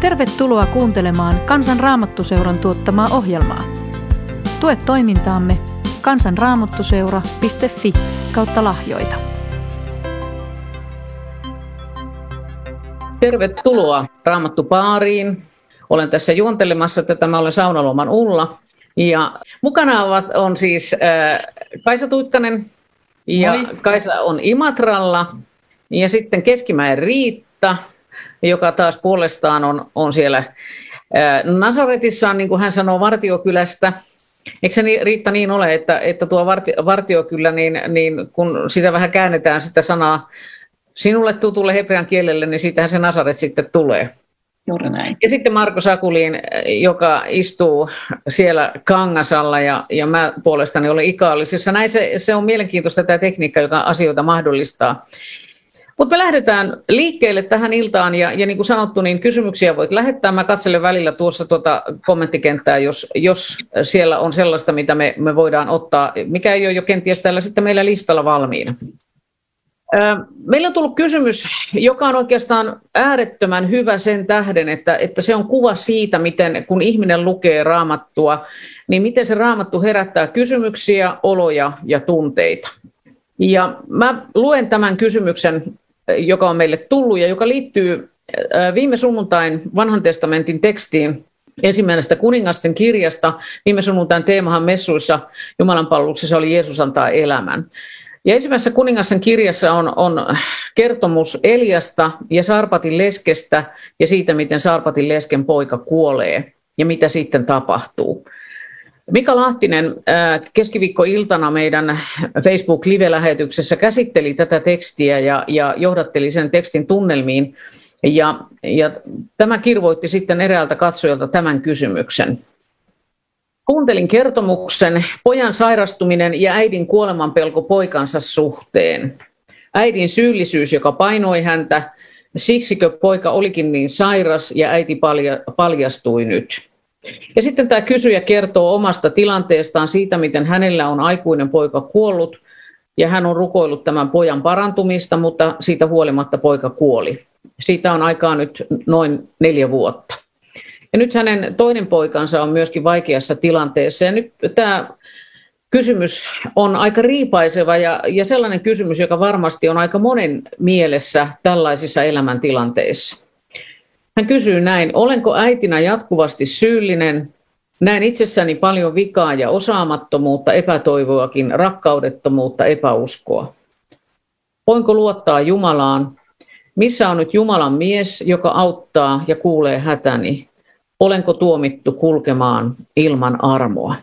Tervetuloa kuuntelemaan Kansan Raamattuseuran tuottamaa ohjelmaa. Tue toimintaamme kansanraamattuseura.fi kautta lahjoita. Tervetuloa Raamattupaariin. Olen tässä juontelemassa tätä. Mä olen Saunaloman Ulla. Ja mukana ovat, on siis äh, Kaisa Tuikkanen ja Moi. Kaisa on Imatralla. Ja sitten Keskimäen Riitta joka taas puolestaan on, on siellä Nasaretissa, niin kuin hän sanoo, Vartiokylästä. Eikö se niin, Riitta niin ole, että, että tuo vartio, Vartiokylä, niin, niin kun sitä vähän käännetään sitä sanaa sinulle tutulle hebrean kielelle, niin siitähän se Nasaret sitten tulee. Juuri näin. Ja sitten Marko Sakulin, joka istuu siellä Kangasalla ja, ja mä puolestani olen Ikaallisessa. Näin se, se on mielenkiintoista tämä tekniikka, joka asioita mahdollistaa. Mutta me lähdetään liikkeelle tähän iltaan ja, ja niin kuin sanottu, niin kysymyksiä voit lähettää. Mä katselen välillä tuossa tuota kommenttikenttää, jos, jos siellä on sellaista, mitä me, me voidaan ottaa, mikä ei ole jo kenties täällä sitten meillä listalla valmiina. Meillä on tullut kysymys, joka on oikeastaan äärettömän hyvä sen tähden, että, että se on kuva siitä, miten kun ihminen lukee raamattua, niin miten se raamattu herättää kysymyksiä, oloja ja tunteita. Ja mä luen tämän kysymyksen joka on meille tullut ja joka liittyy viime sunnuntain vanhan testamentin tekstiin ensimmäisestä kuningasten kirjasta. Viime sunnuntain teemahan messuissa Jumalan palveluksessa oli Jeesus antaa elämän. Ja ensimmäisessä kuningassen kirjassa on, on kertomus Eliasta ja Sarpatin leskestä ja siitä, miten Sarpatin lesken poika kuolee ja mitä sitten tapahtuu. Mika Lahtinen äh, keskiviikkoiltana meidän Facebook-live-lähetyksessä käsitteli tätä tekstiä ja, ja johdatteli sen tekstin tunnelmiin. Ja, ja tämä kirvoitti sitten eräältä katsojalta tämän kysymyksen. Kuuntelin kertomuksen pojan sairastuminen ja äidin kuolemanpelko poikansa suhteen. Äidin syyllisyys, joka painoi häntä, siksikö poika olikin niin sairas ja äiti paljastui nyt. Ja sitten tämä kysyjä kertoo omasta tilanteestaan siitä, miten hänellä on aikuinen poika kuollut ja hän on rukoillut tämän pojan parantumista, mutta siitä huolimatta poika kuoli. Siitä on aikaa nyt noin neljä vuotta. Ja nyt hänen toinen poikansa on myöskin vaikeassa tilanteessa. Ja nyt tämä kysymys on aika riipaiseva ja, ja sellainen kysymys, joka varmasti on aika monen mielessä tällaisissa elämäntilanteissa. Hän kysyy näin, olenko äitinä jatkuvasti syyllinen? Näen itsessäni paljon vikaa ja osaamattomuutta, epätoivoakin, rakkaudettomuutta, epäuskoa. Voinko luottaa Jumalaan? Missä on nyt Jumalan mies, joka auttaa ja kuulee hätäni? Olenko tuomittu kulkemaan ilman armoa?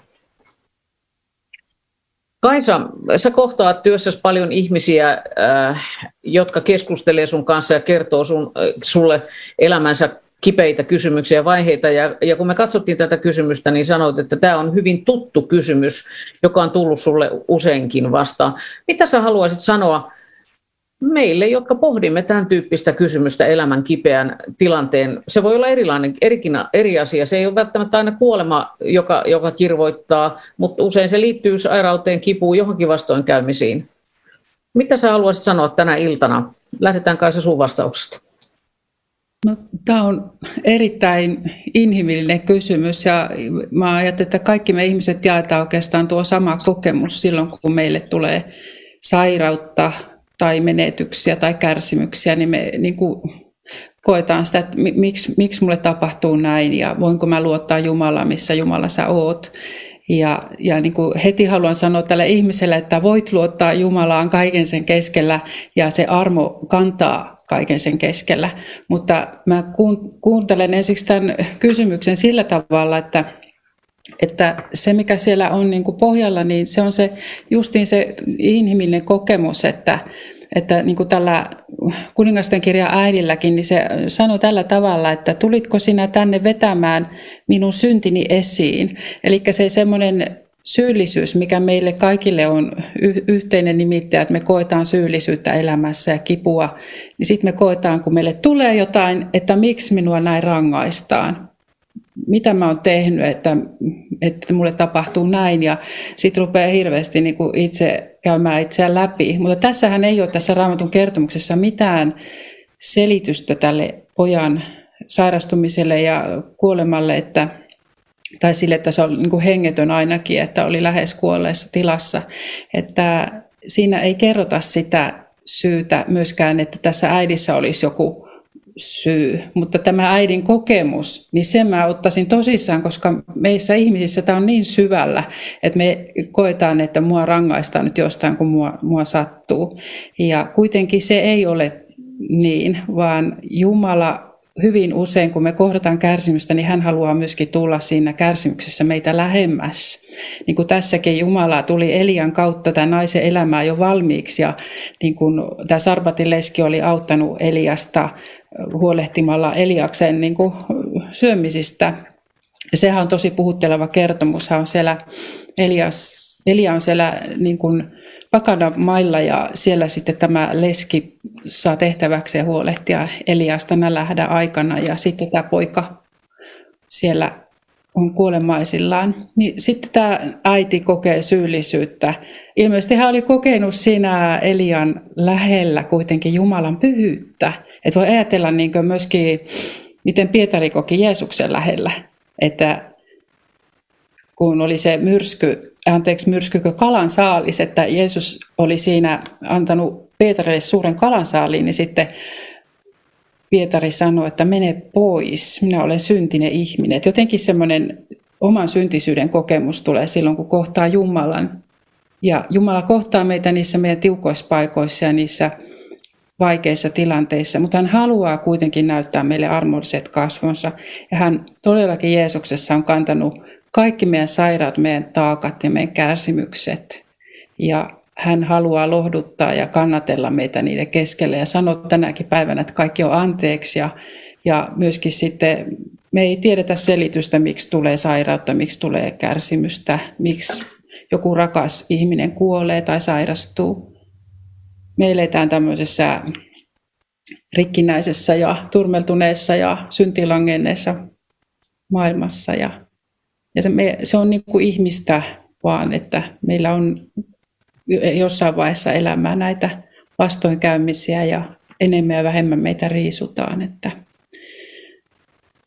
Kaisa, sä kohtaat työssäsi paljon ihmisiä, äh, jotka keskustelee sun kanssa ja kertoo sun, äh, sulle elämänsä kipeitä kysymyksiä ja vaiheita. Ja, ja kun me katsottiin tätä kysymystä, niin sanoit, että tämä on hyvin tuttu kysymys, joka on tullut sulle useinkin vastaan. Mitä sä haluaisit sanoa meille, jotka pohdimme tämän tyyppistä kysymystä elämän kipeän tilanteen, se voi olla erilainen, erikin, eri asia. Se ei ole välttämättä aina kuolema, joka, joka kirvoittaa, mutta usein se liittyy sairauteen, kipuun, johonkin vastoinkäymisiin. Mitä sä haluaisit sanoa tänä iltana? Lähdetään kai sun vastauksesta. No, tämä on erittäin inhimillinen kysymys ja mä ajattelen, että kaikki me ihmiset jaetaan oikeastaan tuo sama kokemus silloin, kun meille tulee sairautta, tai menetyksiä tai kärsimyksiä, niin me niin kuin koetaan sitä, että miksi, miksi mulle tapahtuu näin ja voinko mä luottaa Jumalaan, missä Jumala sä oot. Ja, ja niin kuin heti haluan sanoa tälle ihmiselle, että voit luottaa Jumalaan kaiken sen keskellä ja se armo kantaa kaiken sen keskellä. Mutta mä kuuntelen ensiksi tämän kysymyksen sillä tavalla, että että se, mikä siellä on niin kuin pohjalla, niin se on se justiin se inhimillinen kokemus, että, että niin kuin tällä kuningasten kirja äidilläkin, niin se sanoi tällä tavalla, että tulitko sinä tänne vetämään minun syntini esiin. Eli se semmoinen syyllisyys, mikä meille kaikille on yhteinen nimittäjä, että me koetaan syyllisyyttä elämässä ja kipua, niin sitten me koetaan, kun meille tulee jotain, että miksi minua näin rangaistaan mitä mä oon tehnyt, että, että mulle tapahtuu näin ja sitten rupeaa hirveästi niin kuin itse käymään itseään läpi. Mutta tässähän ei ole tässä raamatun kertomuksessa mitään selitystä tälle pojan sairastumiselle ja kuolemalle, että, tai sille, että se oli niin kuin hengetön ainakin, että oli lähes kuolleessa tilassa. Että siinä ei kerrota sitä syytä myöskään, että tässä äidissä olisi joku syy, mutta tämä äidin kokemus, niin sen mä ottaisin tosissaan, koska meissä ihmisissä tämä on niin syvällä, että me koetaan, että mua rangaistaan nyt jostain, kun mua, mua sattuu. Ja kuitenkin se ei ole niin, vaan Jumala hyvin usein, kun me kohdataan kärsimystä, niin hän haluaa myöskin tulla siinä kärsimyksessä meitä lähemmäs. Niin kuin tässäkin Jumala tuli Elian kautta tämän naisen elämää jo valmiiksi ja niin kuin tämä Sarbatin leski oli auttanut Eliasta huolehtimalla Eliaksen niin kuin syömisistä. Ja sehän on tosi puhutteleva kertomus. Hän on siellä, Elias, Elia on siellä niin kuin pakana mailla ja siellä sitten tämä leski saa tehtäväkseen huolehtia Eliasta nälähdä aikana ja sitten tämä poika siellä on kuolemaisillaan. Niin sitten tämä äiti kokee syyllisyyttä. Ilmeisesti hän oli kokenut siinä Elian lähellä kuitenkin Jumalan pyhyyttä. Että voi ajatella niin myöskin, miten Pietari koki Jeesuksen lähellä. Että kun oli se myrsky, anteeksi myrskykö kalan saalis, että Jeesus oli siinä antanut Pietarille suuren kalansaaliin, niin sitten Pietari sanoi, että mene pois, minä olen syntinen ihminen. Et jotenkin semmoinen oman syntisyyden kokemus tulee silloin, kun kohtaa Jumalan. Ja Jumala kohtaa meitä niissä meidän tiukoissa paikoissa ja niissä vaikeissa tilanteissa, mutta hän haluaa kuitenkin näyttää meille armolliset kasvonsa. Ja hän todellakin Jeesuksessa on kantanut kaikki meidän sairaat, meidän taakat ja meidän kärsimykset. Ja hän haluaa lohduttaa ja kannatella meitä niiden keskellä ja sanoa tänäkin päivänä, että kaikki on anteeksi. Ja, ja myöskin sitten me ei tiedetä selitystä, miksi tulee sairautta, miksi tulee kärsimystä, miksi joku rakas ihminen kuolee tai sairastuu. Me eletään tämmöisessä rikkinäisessä ja turmeltuneessa ja syntilangenneessa maailmassa. Ja, ja se, me, se on niin kuin ihmistä vaan, että meillä on jossain vaiheessa elämää näitä vastoinkäymisiä ja enemmän ja vähemmän meitä riisutaan. Että,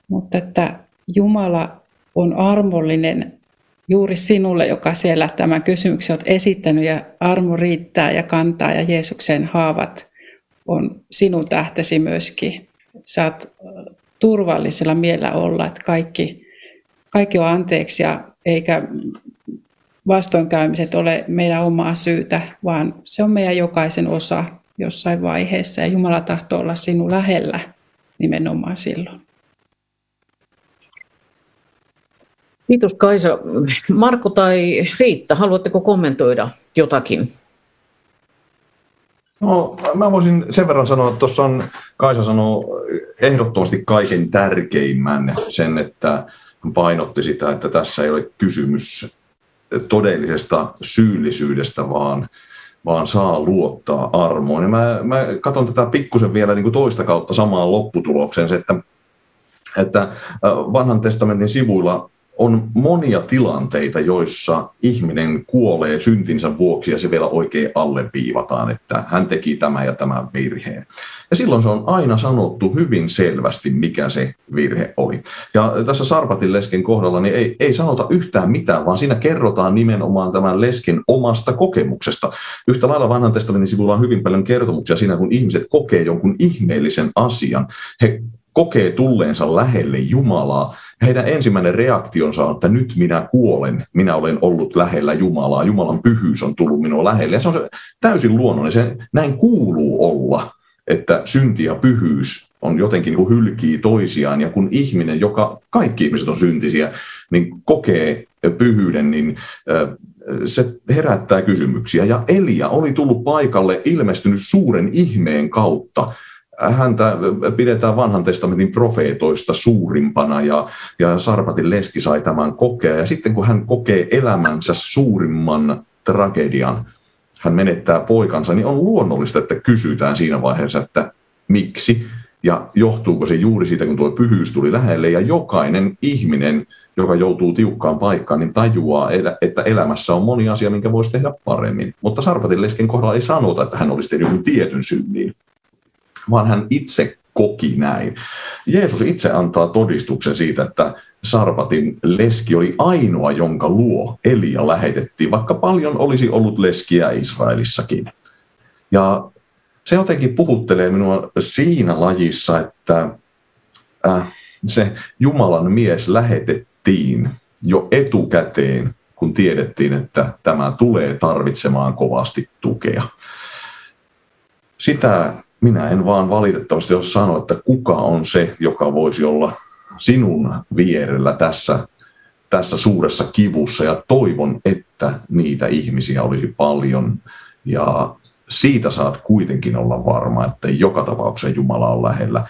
mutta että Jumala on armollinen juuri sinulle, joka siellä tämän kysymyksen olet esittänyt ja armo riittää ja kantaa ja Jeesuksen haavat on sinun tähtesi myöskin. Saat turvallisella mielellä olla, että kaikki, kaikki on anteeksi ja eikä vastoinkäymiset ole meidän omaa syytä, vaan se on meidän jokaisen osa jossain vaiheessa ja Jumala tahtoo olla sinun lähellä nimenomaan silloin. Kiitos Kaisa. Marko tai Riitta, haluatteko kommentoida jotakin? No, mä voisin sen verran sanoa, että tuossa on, Kaisa sanoo ehdottomasti kaiken tärkeimmän sen, että painotti sitä, että tässä ei ole kysymys todellisesta syyllisyydestä, vaan, vaan saa luottaa armoon. Ja mä, mä katson tätä pikkusen vielä niin kuin toista kautta samaan lopputulokseen, että, että vanhan testamentin sivuilla on monia tilanteita, joissa ihminen kuolee syntinsä vuoksi ja se vielä oikein alleviivataan, että hän teki tämä ja tämän virheen. Ja silloin se on aina sanottu hyvin selvästi, mikä se virhe oli. Ja tässä Sarpatin lesken kohdalla niin ei, ei sanota yhtään mitään, vaan siinä kerrotaan nimenomaan tämän lesken omasta kokemuksesta. Yhtä lailla vanhan testamentin sivulla on hyvin paljon kertomuksia siinä, kun ihmiset kokee jonkun ihmeellisen asian. He kokee tulleensa lähelle Jumalaa, heidän ensimmäinen reaktionsa on, että nyt minä kuolen, minä olen ollut lähellä Jumalaa, Jumalan pyhyys on tullut minua lähelle. Ja se on se täysin luonnollinen, se, näin kuuluu olla, että synti ja pyhyys on jotenkin niin kuin hylkii toisiaan, ja kun ihminen, joka kaikki ihmiset on syntisiä, niin kokee pyhyyden, niin se herättää kysymyksiä. Ja Elia oli tullut paikalle ilmestynyt suuren ihmeen kautta, häntä pidetään vanhan testamentin profeetoista suurimpana ja, ja Sarpatin leski sai tämän kokea. Ja sitten kun hän kokee elämänsä suurimman tragedian, hän menettää poikansa, niin on luonnollista, että kysytään siinä vaiheessa, että miksi ja johtuuko se juuri siitä, kun tuo pyhyys tuli lähelle ja jokainen ihminen, joka joutuu tiukkaan paikkaan, niin tajuaa, että elämässä on moni asia, minkä voisi tehdä paremmin. Mutta Sarpatin lesken kohdalla ei sanota, että hän olisi tehnyt tietyn synnin, vaan hän itse koki näin. Jeesus itse antaa todistuksen siitä, että Sarpatin leski oli ainoa, jonka luo Elia lähetettiin, vaikka paljon olisi ollut leskiä Israelissakin. Ja se jotenkin puhuttelee minua siinä lajissa, että äh, se Jumalan mies lähetettiin jo etukäteen, kun tiedettiin, että tämä tulee tarvitsemaan kovasti tukea. Sitä minä en vaan valitettavasti ole sanoa, että kuka on se, joka voisi olla sinun vierellä tässä, tässä suuressa kivussa ja toivon, että niitä ihmisiä olisi paljon ja siitä saat kuitenkin olla varma, että joka tapauksessa Jumala on lähellä.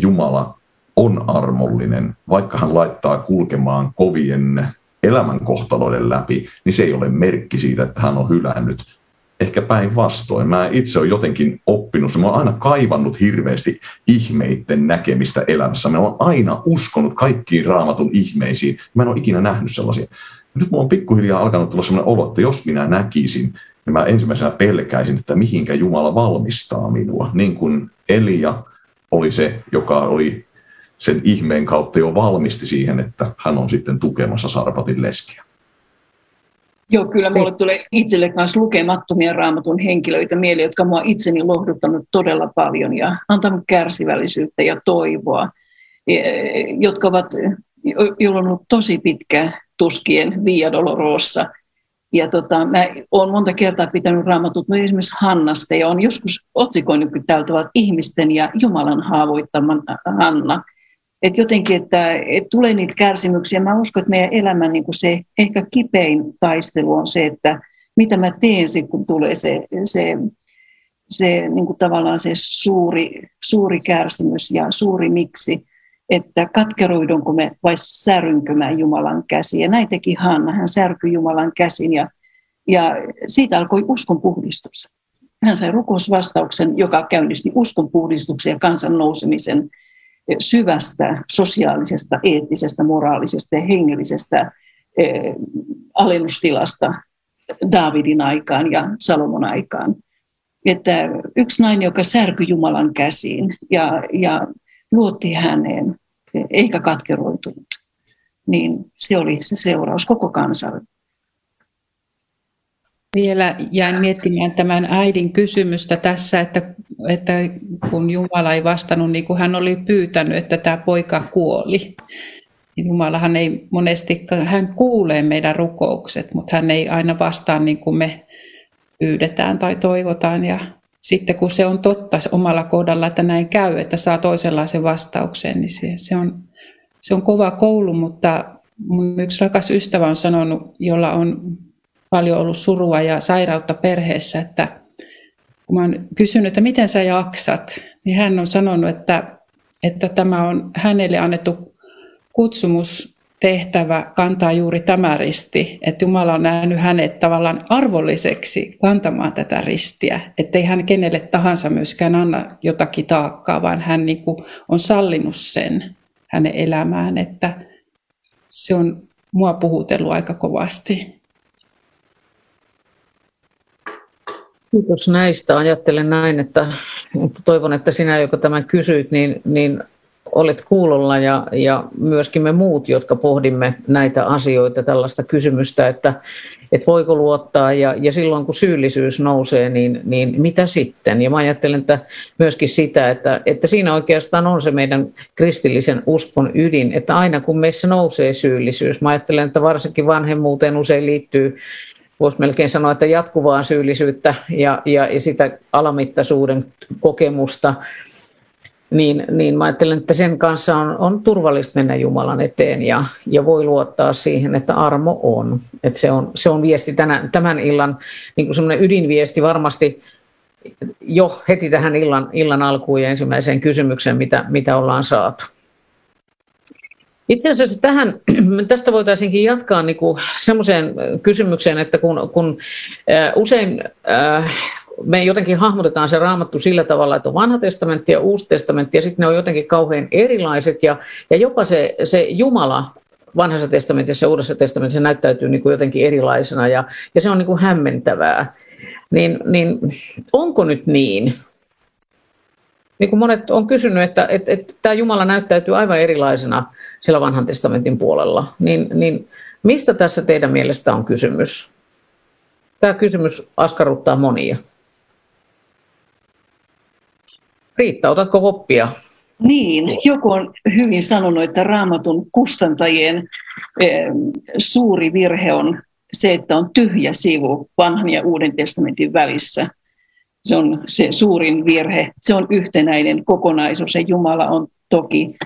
Jumala on armollinen, vaikka hän laittaa kulkemaan kovien elämänkohtaloiden läpi, niin se ei ole merkki siitä, että hän on hylännyt. Ehkä päinvastoin. Mä itse olen jotenkin oppinut, mä olen aina kaivannut hirveästi ihmeiden näkemistä elämässä. Mä olen aina uskonut kaikkiin raamatun ihmeisiin. Mä en ole ikinä nähnyt sellaisia. Nyt mulla on pikkuhiljaa alkanut tulla sellainen olo, että jos minä näkisin, niin mä ensimmäisenä pelkäisin, että mihinkä Jumala valmistaa minua. Niin kuin Elia oli se, joka oli sen ihmeen kautta jo valmisti siihen, että hän on sitten tukemassa Sarpatin leskiä. Joo, kyllä minulle tulee itselle myös lukemattomia raamatun henkilöitä mieleen, jotka minua itseni lohduttanut todella paljon ja antanut kärsivällisyyttä ja toivoa, e, jotka ovat, joilla on ollut tosi pitkä tuskien Via Dolorosa – ja tota, mä olen monta kertaa pitänyt raamatut no esimerkiksi Hannasta ja on joskus otsikoinutkin täältä ihmisten ja Jumalan haavoittaman Hanna. Et jotenkin, että et tulee niitä kärsimyksiä. Mä uskon, että meidän elämän niin se ehkä kipein taistelu on se, että mitä mä teen sitten, kun tulee se, se, se niin kuin tavallaan se suuri, suuri kärsimys ja suuri miksi että katkeroidunko me vai särynkö mä Jumalan käsiin. Ja näin teki Hanna, hän särkyi Jumalan käsin ja, ja siitä alkoi uskon puhdistus. Hän sai rukousvastauksen, joka käynnisti uskon puhdistuksen ja kansan nousemisen syvästä sosiaalisesta, eettisestä, moraalisesta ja hengellisestä eh, alennustilasta Daavidin aikaan ja Salomon aikaan. Että yksi nainen, joka särkyi Jumalan käsiin ja, ja luotti häneen eikä katkeroitunut. Niin se oli se seuraus koko kansalle. Vielä jäin miettimään tämän äidin kysymystä tässä, että, että kun Jumala ei vastannut niin kuin hän oli pyytänyt, että tämä poika kuoli. Niin Jumalahan ei monesti, hän kuulee meidän rukoukset, mutta hän ei aina vastaa niin kuin me pyydetään tai toivotaan. Ja sitten kun se on totta omalla kohdalla, että näin käy, että saa toisenlaisen vastauksen, niin se, se, on, se on kova koulu, mutta mun yksi rakas ystävä on sanonut, jolla on paljon ollut surua ja sairautta perheessä, että kun mä oon kysynyt, että miten sä jaksat, niin hän on sanonut, että, että tämä on hänelle annettu kutsumus tehtävä kantaa juuri tämä risti, että Jumala on nähnyt hänet tavallaan arvolliseksi kantamaan tätä ristiä, ettei hän kenelle tahansa myöskään anna jotakin taakkaa, vaan hän niin kuin on sallinut sen hänen elämään, että se on mua puhutellut aika kovasti. Kiitos näistä. Ajattelen näin, että, että toivon, että sinä, joka tämän kysyit, niin, niin olet kuulolla ja, ja myöskin me muut, jotka pohdimme näitä asioita, tällaista kysymystä, että, että voiko luottaa ja, ja silloin kun syyllisyys nousee, niin, niin mitä sitten? Ja mä ajattelen että myöskin sitä, että, että siinä oikeastaan on se meidän kristillisen uskon ydin, että aina kun meissä nousee syyllisyys, mä ajattelen, että varsinkin vanhemmuuteen usein liittyy voisi melkein sanoa, että jatkuvaa syyllisyyttä ja, ja, ja sitä alamittaisuuden kokemusta, niin, niin mä ajattelen, että sen kanssa on, on turvallista mennä Jumalan eteen ja, ja voi luottaa siihen, että armo on. Että se, on se on viesti tänä, tämän illan, niin kuin semmoinen ydinviesti varmasti jo heti tähän illan, illan alkuun ja ensimmäiseen kysymykseen, mitä, mitä ollaan saatu. Itse asiassa tähän, tästä voitaisiinkin jatkaa niin kuin kysymykseen, että kun, kun usein me jotenkin hahmotetaan se raamattu sillä tavalla, että on vanha testamentti ja uusi testamentti ja sitten ne on jotenkin kauhean erilaiset ja, ja jopa se, se Jumala vanhassa testamentissa ja uudessa testamentissa näyttäytyy niin kuin jotenkin erilaisena ja, ja se on niin kuin hämmentävää. Niin, niin onko nyt niin, niin kuin monet on kysynyt, että, että, että tämä Jumala näyttäytyy aivan erilaisena siellä vanhan testamentin puolella, niin, niin mistä tässä teidän mielestä on kysymys? Tämä kysymys askarruttaa monia. Riitta, otatko koppia? Niin, joku on hyvin sanonut, että raamatun kustantajien eh, suuri virhe on se, että on tyhjä sivu vanhan ja uuden testamentin välissä. Se on se suurin virhe. Se on yhtenäinen kokonaisuus ja Jumala on toki,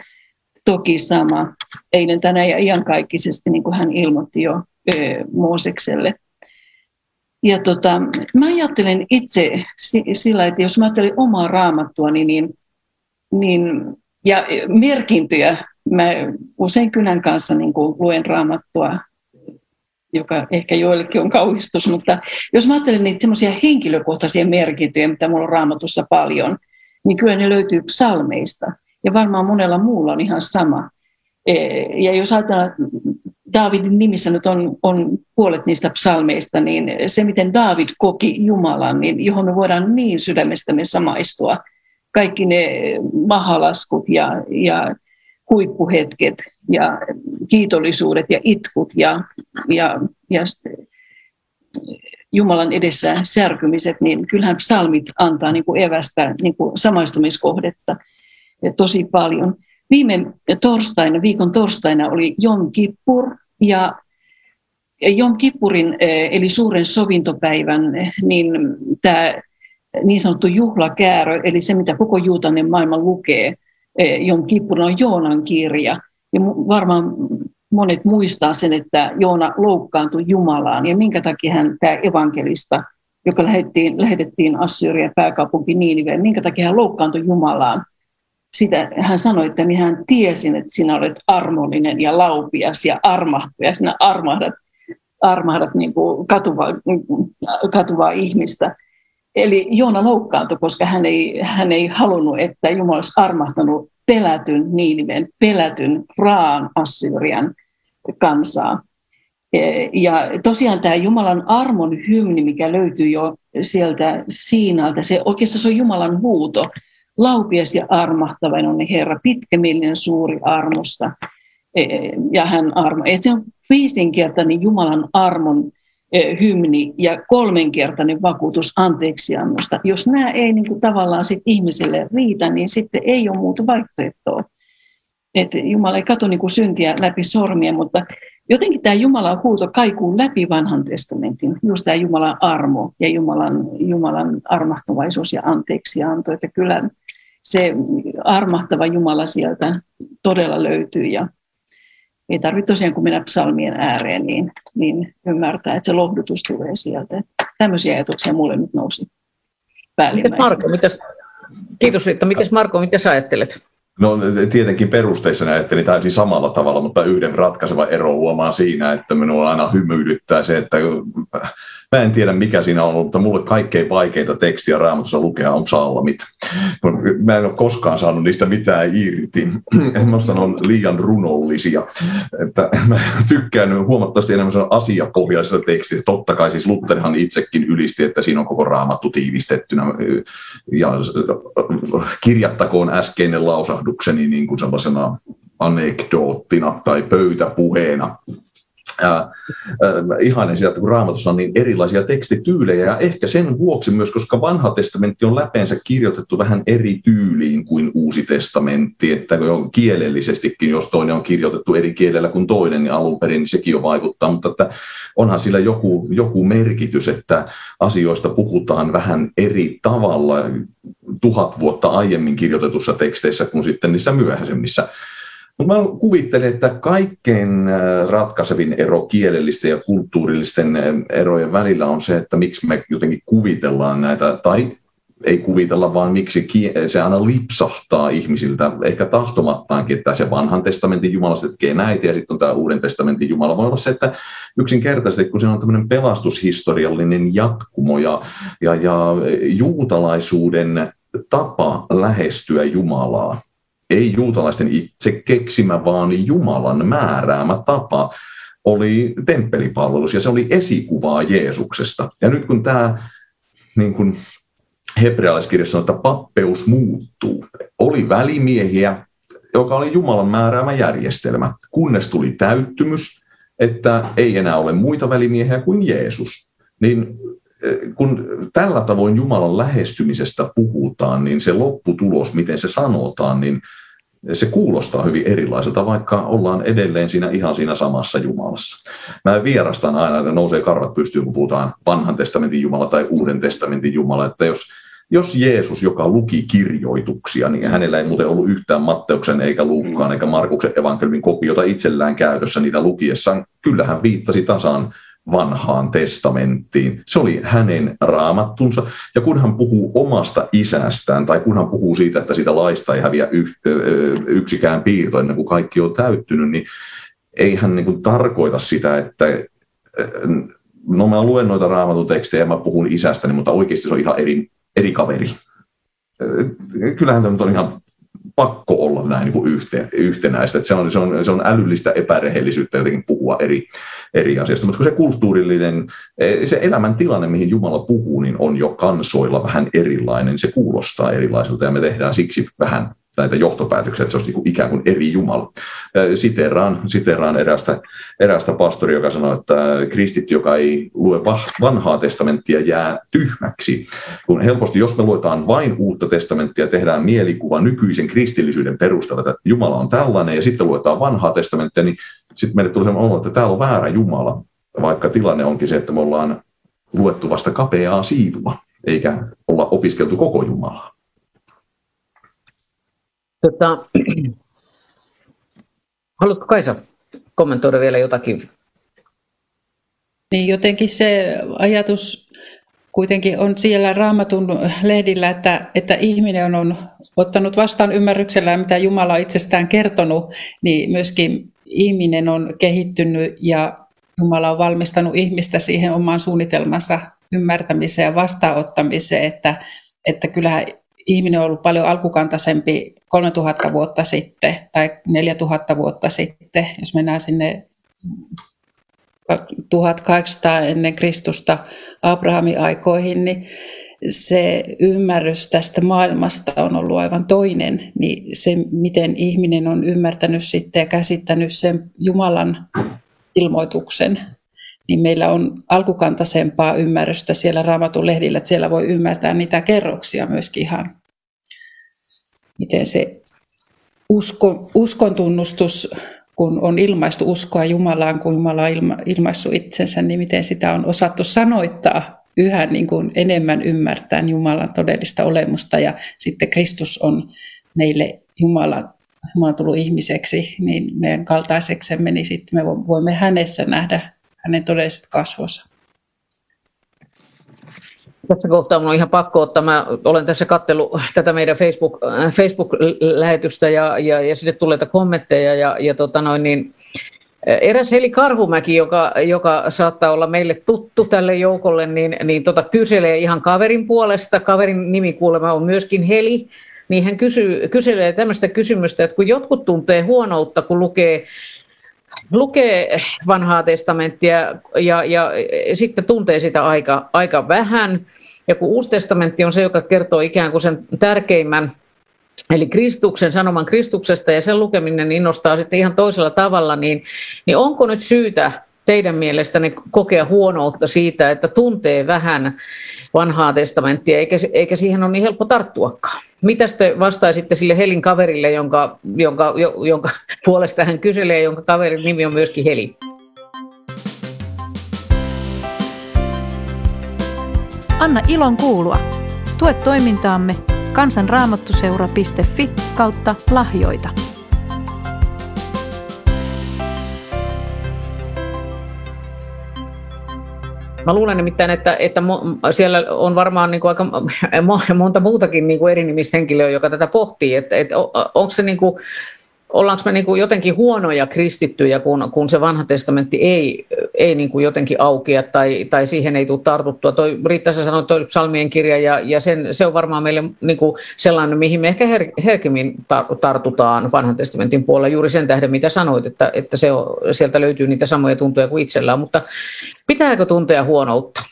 toki sama. Eilen tänään ja iankaikkisesti, niin kuin hän ilmoitti jo eh, Moosekselle. Ja tota, mä ajattelen itse sillä, että jos mä ajattelen omaa raamattua, niin niin, ja merkintöjä. Mä usein kynän kanssa niin kuin luen raamattua, joka ehkä joillekin on kauhistus, mutta jos mä ajattelen niitä semmoisia henkilökohtaisia merkintöjä, mitä mulla on raamatussa paljon, niin kyllä ne löytyy psalmeista. Ja varmaan monella muulla on ihan sama. E, ja jos ajatellaan, Daavidin nimissä nyt on, on puolet niistä psalmeista, niin se, miten Daavid koki Jumalan, niin johon me voidaan niin sydämestämme samaistua – kaikki ne mahalaskut ja, ja huippuhetket ja kiitollisuudet ja itkut ja, ja, ja Jumalan edessä särkymiset, niin kyllähän psalmit antaa niin kuin evästä niin kuin samaistumiskohdetta tosi paljon. Viime torstaina, viikon torstaina oli Jom Kippur ja Jom Kippurin eli suuren sovintopäivän, niin tämä niin sanottu juhlakäärö, eli se mitä koko juutainen maailma lukee, e, Jon Kippur on Joonan kirja. Ja varmaan monet muistaa sen, että Joona loukkaantui Jumalaan ja minkä takia hän, tämä evankelista, joka lähetettiin, lähetettiin Assyrian pääkaupunki Niiniveen, minkä takia hän loukkaantui Jumalaan. Sitä, hän sanoi, että minä hän tiesin, että sinä olet armollinen ja laupias ja armahtaja, sinä armahdat, armahdat niin kuin katuvaa, katuvaa ihmistä. Eli Joona loukkaantui, koska hän ei, hän ei halunnut, että Jumala olisi armahtanut pelätyn Niiniven, pelätyn Raan Assyrian kansaa. E, ja tosiaan tämä Jumalan armon hymni, mikä löytyy jo sieltä Siinalta, se oikeastaan se on Jumalan huuto. Laupias ja armahtavain on Herra, pitkämielinen suuri armosta. E, ja hän armo. Et se on viisinkertainen Jumalan armon hymni ja kolmenkertainen vakuutus anteeksiannosta. Jos nämä ei niin kuin tavallaan sit ihmiselle riitä, niin sitten ei ole muuta vaihtoehtoa. Et Jumala ei katso niin kuin syntiä läpi sormia, mutta jotenkin tämä Jumalan huuto kaikuu läpi vanhan testamentin. Just tämä Jumalan armo ja Jumalan, Jumalan armahtavaisuus ja anteeksianto. Että kyllä se armahtava Jumala sieltä todella löytyy ja ei tarvitse tosiaan kun mennä psalmien ääreen, niin, niin ymmärtää, että se lohdutus tulee sieltä. Tämmöisiä ajatuksia mulle nyt nousi päällimmäisenä. Marko, mitäs, kiitos Riitta. Mites Marko, mitä sä ajattelet? No tietenkin perusteissa ajattelin täysin samalla tavalla, mutta yhden ratkaiseva ero huomaan siinä, että minua aina hymyilyttää se, että Mä en tiedä mikä siinä on, mutta mulle kaikkein vaikeinta tekstiä raamatussa lukea on psalmit. Mä en ole koskaan saanut niistä mitään irti. Minusta ne on liian runollisia. Että mä tykkään huomattavasti enemmän asiapohjaisesta tekstistä. Totta kai siis Lutherhan itsekin ylisti, että siinä on koko raamattu tiivistettynä. Ja kirjattakoon äskeinen lausahdukseni niin kuin sellaisena anekdoottina tai pöytäpuheena ihanen sieltä, kun raamatussa on niin erilaisia tekstityylejä, ja ehkä sen vuoksi myös, koska vanha testamentti on läpeensä kirjoitettu vähän eri tyyliin kuin uusi testamentti, että kielellisestikin, jos toinen on kirjoitettu eri kielellä kuin toinen, niin alun perin niin sekin jo vaikuttaa, mutta että onhan sillä joku, joku merkitys, että asioista puhutaan vähän eri tavalla tuhat vuotta aiemmin kirjoitetussa teksteissä kuin sitten niissä myöhäisemmissä mutta mä kuvittelen, että kaikkein äh, ratkaisevin ero kielellisten ja kulttuurillisten äh, erojen välillä on se, että miksi me jotenkin kuvitellaan näitä, tai ei kuvitella, vaan miksi se aina lipsahtaa ihmisiltä, ehkä tahtomattaankin, että se vanhan testamentin Jumala tekee näitä ja sitten on tämä uuden testamentin Jumala. Voi olla se, että yksinkertaisesti, kun se on tämmöinen pelastushistoriallinen jatkumo ja, ja, ja juutalaisuuden tapa lähestyä Jumalaa, ei juutalaisten itse keksimä, vaan Jumalan määräämä tapa oli temppelipalvelus ja se oli esikuvaa Jeesuksesta. Ja nyt kun tämä niin kuin hebrealaiskirjassa sanotaan, että pappeus muuttuu. Oli välimiehiä, joka oli Jumalan määräämä järjestelmä, kunnes tuli täyttymys, että ei enää ole muita välimiehiä kuin Jeesus. Niin eh, kun tällä tavoin Jumalan lähestymisestä puhutaan, niin se lopputulos, miten se sanotaan, niin se kuulostaa hyvin erilaiselta, vaikka ollaan edelleen siinä ihan siinä samassa Jumalassa. Mä vierastan aina, että nousee karvat pystyyn, kun puhutaan vanhan testamentin Jumala tai uuden testamentin Jumala, että jos jos Jeesus, joka luki kirjoituksia, niin hänellä ei muuten ollut yhtään Matteuksen eikä Luukkaan eikä Markuksen evankeliumin kopiota itsellään käytössä niitä lukiessaan, kyllä hän viittasi tasaan vanhaan testamenttiin. Se oli hänen raamattunsa. Ja kun hän puhuu omasta isästään, tai kun hän puhuu siitä, että siitä laista ei häviä yksikään piirto ennen kuin kaikki on täyttynyt, niin ei hän niin tarkoita sitä, että no mä luen noita raamatun tekstejä ja mä puhun isästäni, mutta oikeasti se on ihan eri, eri kaveri. Kyllähän tämä on ihan pakko olla näin niin kuin yhte, yhtenäistä. Että se, on, se, on, se on älyllistä epärehellisyyttä jotenkin puhua eri, eri asioista. Mutta kun se kulttuurillinen, se elämäntilanne, mihin Jumala puhuu, niin on jo kansoilla vähän erilainen. Se kuulostaa erilaiselta ja me tehdään siksi vähän näitä johtopäätöksiä, että se olisi niin ikään kuin eri Jumala. Siteraan, siteraan erästä, erästä pastoria, joka sanoi, että kristitty, joka ei lue vanhaa testamenttia, jää tyhmäksi. Kun helposti, jos me luetaan vain uutta testamenttia, tehdään mielikuva nykyisen kristillisyyden perusteella, että Jumala on tällainen, ja sitten luetaan vanhaa testamenttia, niin sitten meille tulee sellainen olo, että täällä on väärä Jumala, vaikka tilanne onkin se, että me ollaan luettu vasta kapeaa siivua, eikä olla opiskeltu koko Jumalaa. Tota, haluatko Kaisa kommentoida vielä jotakin? Niin jotenkin se ajatus kuitenkin on siellä raamatun lehdillä, että, että ihminen on ottanut vastaan ymmärryksellä, mitä Jumala on itsestään kertonut, niin myöskin ihminen on kehittynyt ja Jumala on valmistanut ihmistä siihen omaan suunnitelmansa ymmärtämiseen ja vastaanottamiseen, että, että kyllähän ihminen on ollut paljon alkukantaisempi 3000 vuotta sitten tai 4000 vuotta sitten, jos mennään sinne 1800 ennen Kristusta Abrahamin aikoihin, niin se ymmärrys tästä maailmasta on ollut aivan toinen, niin se, miten ihminen on ymmärtänyt sitten ja käsittänyt sen Jumalan ilmoituksen, niin meillä on alkukantaisempaa ymmärrystä siellä raamatun lehdillä, että siellä voi ymmärtää niitä kerroksia myöskin ihan miten se usko, uskon tunnustus, kun on ilmaistu uskoa Jumalaan, kun Jumala on ilma, ilmaissut itsensä, niin miten sitä on osattu sanoittaa yhä niin kuin enemmän ymmärtää Jumalan todellista olemusta. Ja sitten Kristus on meille Jumalan Jumala tullut ihmiseksi, niin meidän kaltaiseksemme, niin sitten me voimme hänessä nähdä hänen todelliset kasvonsa. Tässä kohtaa on ihan pakko ottaa. Mä olen tässä katsellut tätä meidän Facebook, äh, Facebook-lähetystä ja, ja, ja sitten tulleita kommentteja. Ja, ja tota noin, niin, äh, Eräs Heli Karhumäki, joka, joka saattaa olla meille tuttu tälle joukolle, niin, niin tota, kyselee ihan kaverin puolesta. Kaverin nimi kuulemma on myöskin Heli. Niin hän kysyy, kyselee tämmöistä kysymystä, että kun jotkut tuntee huonoutta, kun lukee lukee vanhaa testamenttia ja, ja sitten tuntee sitä aika, aika vähän. Ja kun Uusi testamentti on se, joka kertoo ikään kuin sen tärkeimmän, eli Kristuksen, sanoman Kristuksesta ja sen lukeminen innostaa sitten ihan toisella tavalla, niin, niin onko nyt syytä teidän mielestänne kokea huonoutta siitä, että tuntee vähän vanhaa testamenttia, eikä, eikä siihen ole niin helppo tarttuakaan? Mitä te vastaisitte sille Helin kaverille, jonka, jonka, jonka puolesta hän kyselee, jonka kaverin nimi on myöskin Heli? Anna ilon kuulua. Tue toimintaamme kansanraamattuseura.fi kautta lahjoita. Mä luulen nimittäin, että, että siellä on varmaan niin kuin aika monta muutakin niin kuin eri henkilöä, joka tätä pohtii. Että, että onko se niin kuin, ollaanko me niin kuin jotenkin huonoja kristittyjä, kun, kun se vanha testamentti ei, ei niin kuin jotenkin aukea tai, tai siihen ei tule tartuttua. Toi, Riitta, sä sanoit toi psalmien kirja ja, ja sen, se on varmaan meille niin kuin sellainen, mihin me ehkä her, herkemmin tartutaan vanhan testamentin puolella juuri sen tähden, mitä sanoit, että, että se on, sieltä löytyy niitä samoja tuntoja kuin itsellään. Mutta pitääkö tuntea huonoutta?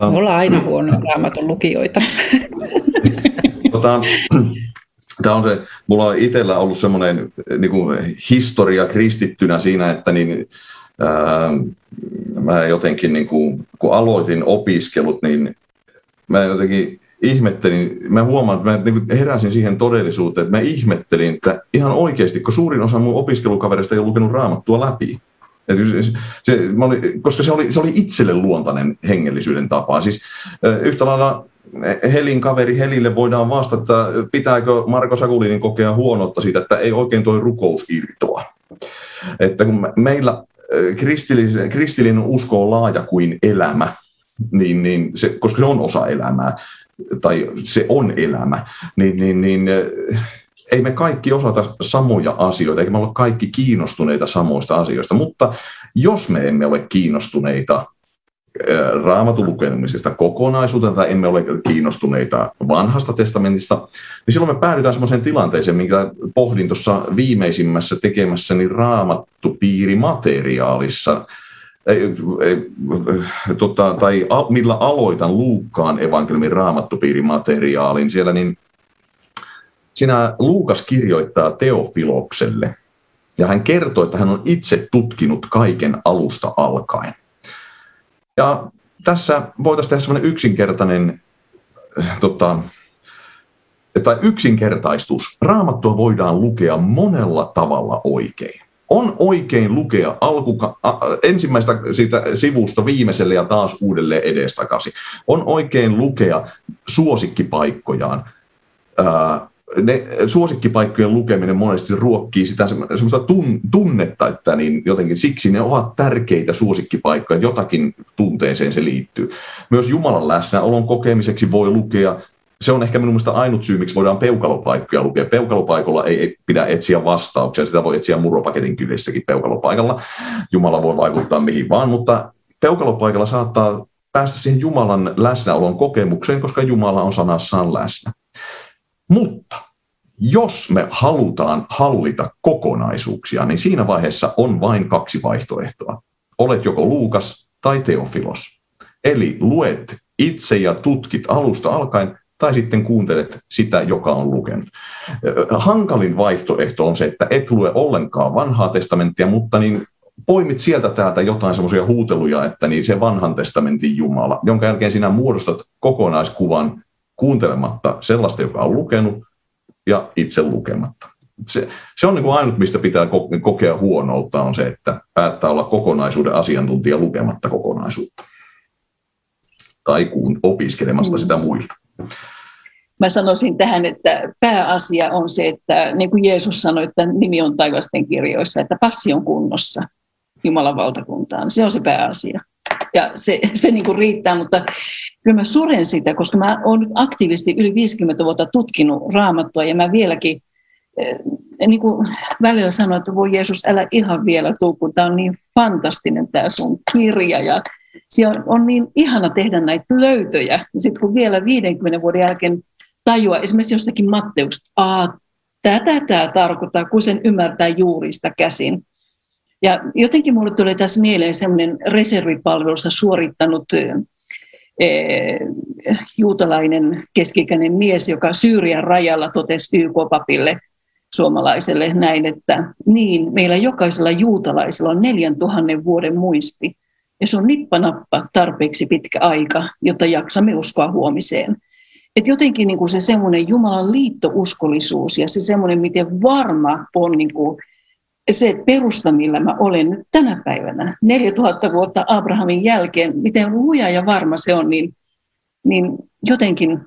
Me ollaan aina huonoja raamatun lukijoita. Tota, Tämä on se, mulla on itsellä ollut semmoinen niin kuin historia kristittynä siinä, että niin, ää, mä jotenkin, niin kuin, kun aloitin opiskelut, niin mä jotenkin ihmettelin, mä huomaan, että mä niin heräsin siihen todellisuuteen, että mä ihmettelin, että ihan oikeasti, kun suurin osa mun opiskelukavereista ei ole lukenut raamattua läpi. Et se, se, oli, koska se oli, se oli itselle luontainen hengellisyyden tapa. Siis, yhtä lailla Helin kaveri Helille voidaan vastata, että pitääkö Marko Sakulinin kokea huonotta siitä, että ei oikein tuo rukous irtoa. Että kun meillä kristillinen, kristillinen usko on laaja kuin elämä, niin, niin se, koska se on osa elämää, tai se on elämä, niin, niin, niin ei me kaikki osata samoja asioita, eikä me ole kaikki kiinnostuneita samoista asioista, mutta jos me emme ole kiinnostuneita raamatun lukemisesta kokonaisuutena tai emme ole kiinnostuneita vanhasta testamentista, niin silloin me päädytään sellaiseen tilanteeseen, minkä pohdin tuossa viimeisimmässä tekemässäni raamattupiirimateriaalissa, tota, tai a, millä aloitan Luukkaan evankeliumin raamattupiirimateriaalin siellä, niin Siinä Luukas kirjoittaa Teofilokselle, ja hän kertoo, että hän on itse tutkinut kaiken alusta alkaen. Ja tässä voitaisiin tehdä sellainen yksinkertainen, tota, tai yksinkertaistus. Raamattua voidaan lukea monella tavalla oikein. On oikein lukea alkuka- ensimmäistä siitä sivusta viimeiselle ja taas uudelleen edestakaisin. On oikein lukea suosikkipaikkojaan, ää, ne suosikkipaikkojen lukeminen monesti ruokkii sitä semmoista tunnetta, että niin jotenkin siksi ne ovat tärkeitä suosikkipaikkoja, jotakin tunteeseen se liittyy. Myös Jumalan läsnäolon kokemiseksi voi lukea se on ehkä minun mielestä ainut syy, miksi voidaan peukalopaikkoja lukea. Peukalopaikalla ei pidä etsiä vastauksia, sitä voi etsiä muropaketin kylissäkin peukalopaikalla. Jumala voi vaikuttaa mihin vaan, mutta peukalopaikalla saattaa päästä siihen Jumalan läsnäolon kokemukseen, koska Jumala on sanassaan läsnä. Mutta jos me halutaan hallita kokonaisuuksia, niin siinä vaiheessa on vain kaksi vaihtoehtoa. Olet joko Luukas tai Teofilos. Eli luet itse ja tutkit alusta alkaen, tai sitten kuuntelet sitä, joka on lukenut. Hankalin vaihtoehto on se, että et lue ollenkaan vanhaa testamenttia, mutta niin poimit sieltä täältä jotain semmoisia huuteluja, että niin se vanhan testamentin Jumala, jonka jälkeen sinä muodostat kokonaiskuvan kuuntelematta sellaista, joka on lukenut, ja itse lukematta. Se, se on niin kuin ainut, mistä pitää kokea huonoutta, on se, että päättää olla kokonaisuuden asiantuntija lukematta kokonaisuutta. Tai kuun, opiskelemasta mm. sitä muilta. Mä sanoisin tähän, että pääasia on se, että niin kuin Jeesus sanoi, että nimi on taivasten kirjoissa, että passi on kunnossa Jumalan valtakuntaan. Se on se pääasia ja se, se niin kuin riittää, mutta kyllä mä suren sitä, koska mä oon nyt aktiivisesti yli 50 vuotta tutkinut raamattua ja mä vieläkin eh, niin kuin välillä sanoin, että voi Jeesus, älä ihan vielä tuu, kun tämä on niin fantastinen tämä sun kirja ja se on, on niin ihana tehdä näitä löytöjä. Sitten kun vielä 50 vuoden jälkeen tajua esimerkiksi jostakin Matteuksesta, tätä tämä tarkoittaa, kun sen ymmärtää juurista käsin. Ja jotenkin minulle tuli tässä mieleen sellainen reservipalvelussa suorittanut juutalainen keskikäinen mies, joka Syyrian rajalla totesi YK-papille suomalaiselle näin, että niin, meillä jokaisella juutalaisella on neljän tuhannen vuoden muisti. Ja se on nippanappa tarpeeksi pitkä aika, jotta jaksamme uskoa huomiseen. Et jotenkin niin kuin se semmoinen Jumalan liittouskollisuus ja se semmoinen, miten varma on niin kuin se perusta, millä mä olen nyt tänä päivänä, 4000 vuotta Abrahamin jälkeen, miten luja ja varma se on, niin, niin jotenkin,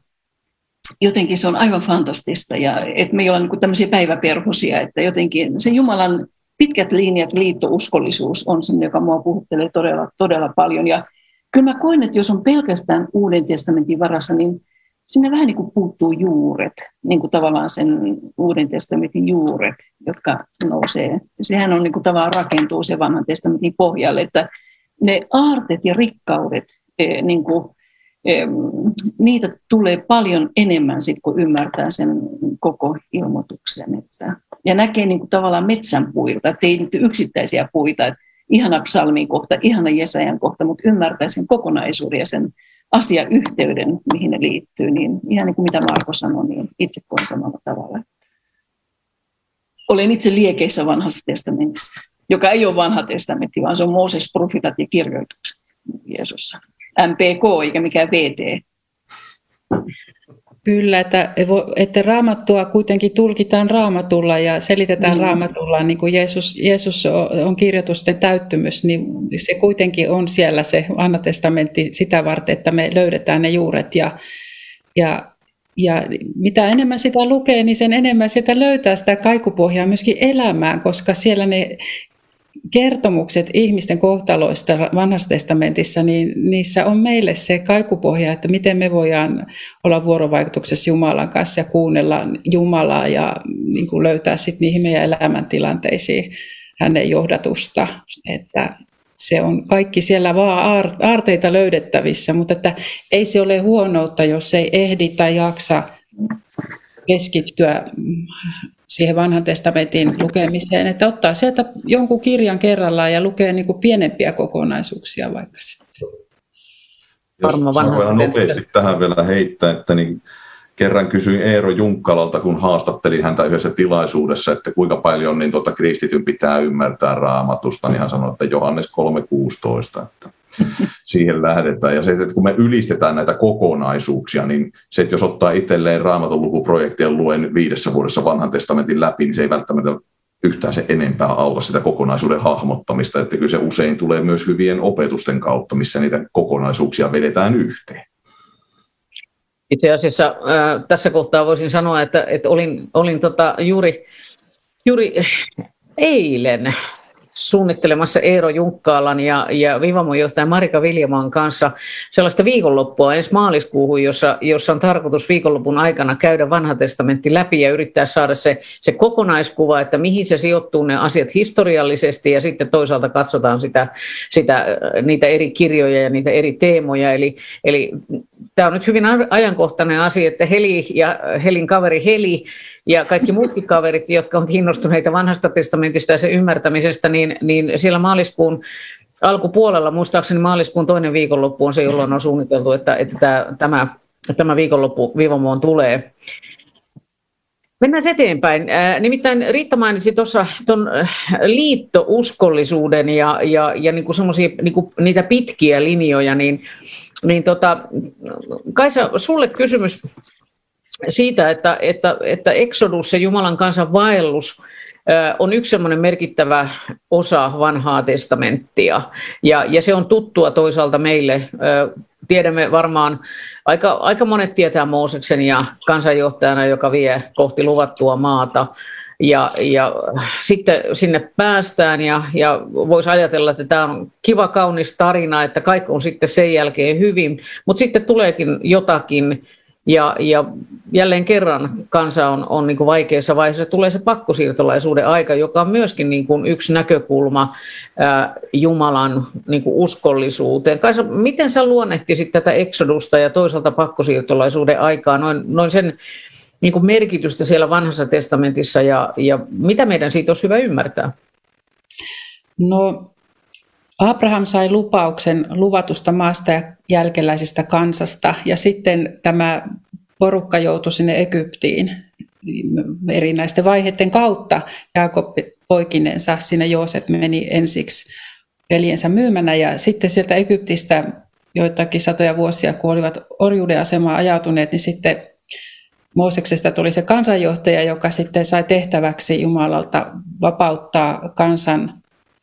jotenkin se on aivan fantastista. Ja että me ei olla niin tämmöisiä päiväperhosia, että jotenkin se Jumalan pitkät linjat, liittouskollisuus on se, joka mua puhuttelee todella, todella paljon. Ja kyllä mä koen, että jos on pelkästään Uuden testamentin varassa, niin sinne vähän niin kuin puuttuu juuret, niin kuin tavallaan sen Uuden testamentin juuret, jotka nousee. Sehän on niin kuin tavallaan rakentuu se vanhan testamentin pohjalle, että ne aarteet ja rikkaudet, e, niin kuin, e, niitä tulee paljon enemmän sit, kun ymmärtää sen koko ilmoituksen. Että, ja näkee niin kuin tavallaan metsän puilta, että ei nyt yksittäisiä puita, että ihana psalmin kohta, ihana Jesajan kohta, mutta ymmärtää sen kokonaisuuden ja sen asiayhteyden, mihin ne liittyy, niin ihan niin kuin mitä Marko sanoi, niin itse koen samalla tavalla. Olen itse liekeissä vanhassa testamentissa, joka ei ole vanha testamentti, vaan se on Mooses, profitat ja kirjoitukset Jeesus MPK eikä mikään VT. Kyllä, että, että raamattua kuitenkin tulkitaan raamatulla ja selitetään mm. raamatulla, niin kuin Jeesus, Jeesus on kirjoitusten täyttymys, niin se kuitenkin on siellä se vanha testamentti sitä varten, että me löydetään ne juuret ja, ja ja mitä enemmän sitä lukee, niin sen enemmän sitä löytää sitä kaikupohjaa myöskin elämään, koska siellä ne kertomukset ihmisten kohtaloista vanhassa testamentissa, niin niissä on meille se kaikupohja, että miten me voidaan olla vuorovaikutuksessa Jumalan kanssa ja kuunnella Jumalaa ja niin kuin löytää sitten niihin meidän elämäntilanteisiin hänen johdatusta. Että se on kaikki siellä vaan aarteita löydettävissä, mutta että ei se ole huonoutta, jos ei ehdi tai jaksa keskittyä siihen vanhan testamentin lukemiseen, että ottaa sieltä jonkun kirjan kerrallaan ja lukee niin kuin pienempiä kokonaisuuksia vaikka sitten. Jos nopeasti tähän vielä heittää, että niin kerran kysyin Eero Junkkalalta, kun haastattelin häntä yhdessä tilaisuudessa, että kuinka paljon niin tuota, kristityn pitää ymmärtää raamatusta, niin hän sanoi, että Johannes 3.16. Että siihen lähdetään. Ja se, että kun me ylistetään näitä kokonaisuuksia, niin se, että jos ottaa itselleen raamatun lukuprojektia ja luen viidessä vuodessa vanhan testamentin läpi, niin se ei välttämättä yhtään se enempää auta sitä kokonaisuuden hahmottamista, että kyllä se usein tulee myös hyvien opetusten kautta, missä niitä kokonaisuuksia vedetään yhteen. Itse asiassa äh, tässä kohtaa voisin sanoa, että, että olin, olin tota juuri, juuri eilen suunnittelemassa Eero Junkkaalan ja, ja Vivamon johtaja Marika Viljaman kanssa sellaista viikonloppua ensi maaliskuuhun, jossa, jossa on tarkoitus viikonlopun aikana käydä vanha testamentti läpi ja yrittää saada se, se kokonaiskuva, että mihin se sijoittuu ne asiat historiallisesti ja sitten toisaalta katsotaan sitä, sitä, niitä eri kirjoja ja niitä eri teemoja. Eli, eli tämä on nyt hyvin ajankohtainen asia, että Heli ja Helin kaveri Heli ja kaikki muutkin kaverit, jotka ovat innostuneita vanhasta testamentista ja sen ymmärtämisestä, niin, niin siellä maaliskuun alkupuolella, muistaakseni maaliskuun toinen viikonloppu on se, jolloin on suunniteltu, että, että tämä, tämä viikonloppu Vivamoon tulee. Mennään eteenpäin. Nimittäin Riitta mainitsi tuossa tuon liittouskollisuuden ja, ja, ja niinku niinku niitä pitkiä linjoja, niin, niin tota, Kaisa, sulle kysymys siitä, että, että, että Exodus ja Jumalan kansan vaellus on yksi semmoinen merkittävä osa vanhaa testamenttia. Ja, ja se on tuttua toisaalta meille. Tiedämme varmaan, aika, aika monet tietää Mooseksen ja kansanjohtajana, joka vie kohti luvattua maata. Ja, ja sitten sinne päästään ja, ja voisi ajatella, että tämä on kiva, kaunis tarina, että kaikki on sitten sen jälkeen hyvin, mutta sitten tuleekin jotakin, ja, ja jälleen kerran kansa on, on niin kuin vaikeassa vaiheessa. Tulee se pakkosiirtolaisuuden aika, joka on myöskin niin kuin yksi näkökulma ää, Jumalan niin kuin uskollisuuteen. Kaisa, miten sä luonnehtisit tätä eksodusta ja toisaalta pakkosiirtolaisuuden aikaa, noin, noin sen niin kuin merkitystä siellä vanhassa testamentissa ja, ja mitä meidän siitä olisi hyvä ymmärtää? No Abraham sai lupauksen luvatusta maasta ja jälkeläisistä kansasta ja sitten tämä porukka joutui sinne Egyptiin erinäisten vaiheiden kautta. Jaakob poikinensa, sinne Joosep meni ensiksi veljensä myymänä ja sitten sieltä Egyptistä joitakin satoja vuosia, kun olivat orjuuden asemaan ajautuneet, niin sitten Mooseksesta tuli se kansanjohtaja, joka sitten sai tehtäväksi Jumalalta vapauttaa kansan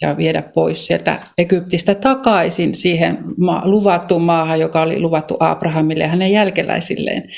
ja viedä pois sieltä Egyptistä takaisin siihen luvattuun maahan, joka oli luvattu Abrahamille ja hänen jälkeläisilleen.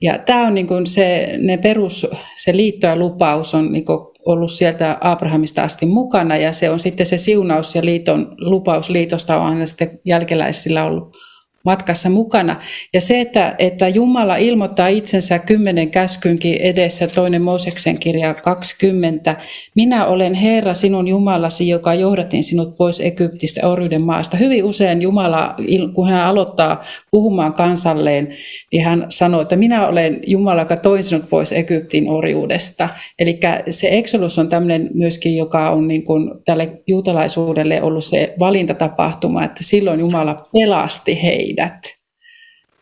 Ja tämä on niin kuin se, ne perus, se liitto ja lupaus on niin kuin ollut sieltä Abrahamista asti mukana ja se on sitten se siunaus ja liiton, lupaus liitosta on aina sitten jälkeläisillä ollut matkassa mukana. Ja se, että, että Jumala ilmoittaa itsensä kymmenen käskynkin edessä, toinen Mooseksen kirja 20, minä olen Herra sinun Jumalasi, joka johdatin sinut pois Egyptistä orjuuden maasta. Hyvin usein Jumala, kun hän aloittaa puhumaan kansalleen, niin hän sanoo, että minä olen Jumala, joka toin sinut pois Egyptin orjuudesta. Eli se Exodus on tämmöinen myöskin, joka on niin kuin tälle juutalaisuudelle ollut se valintatapahtuma, että silloin Jumala pelasti heitä heidät.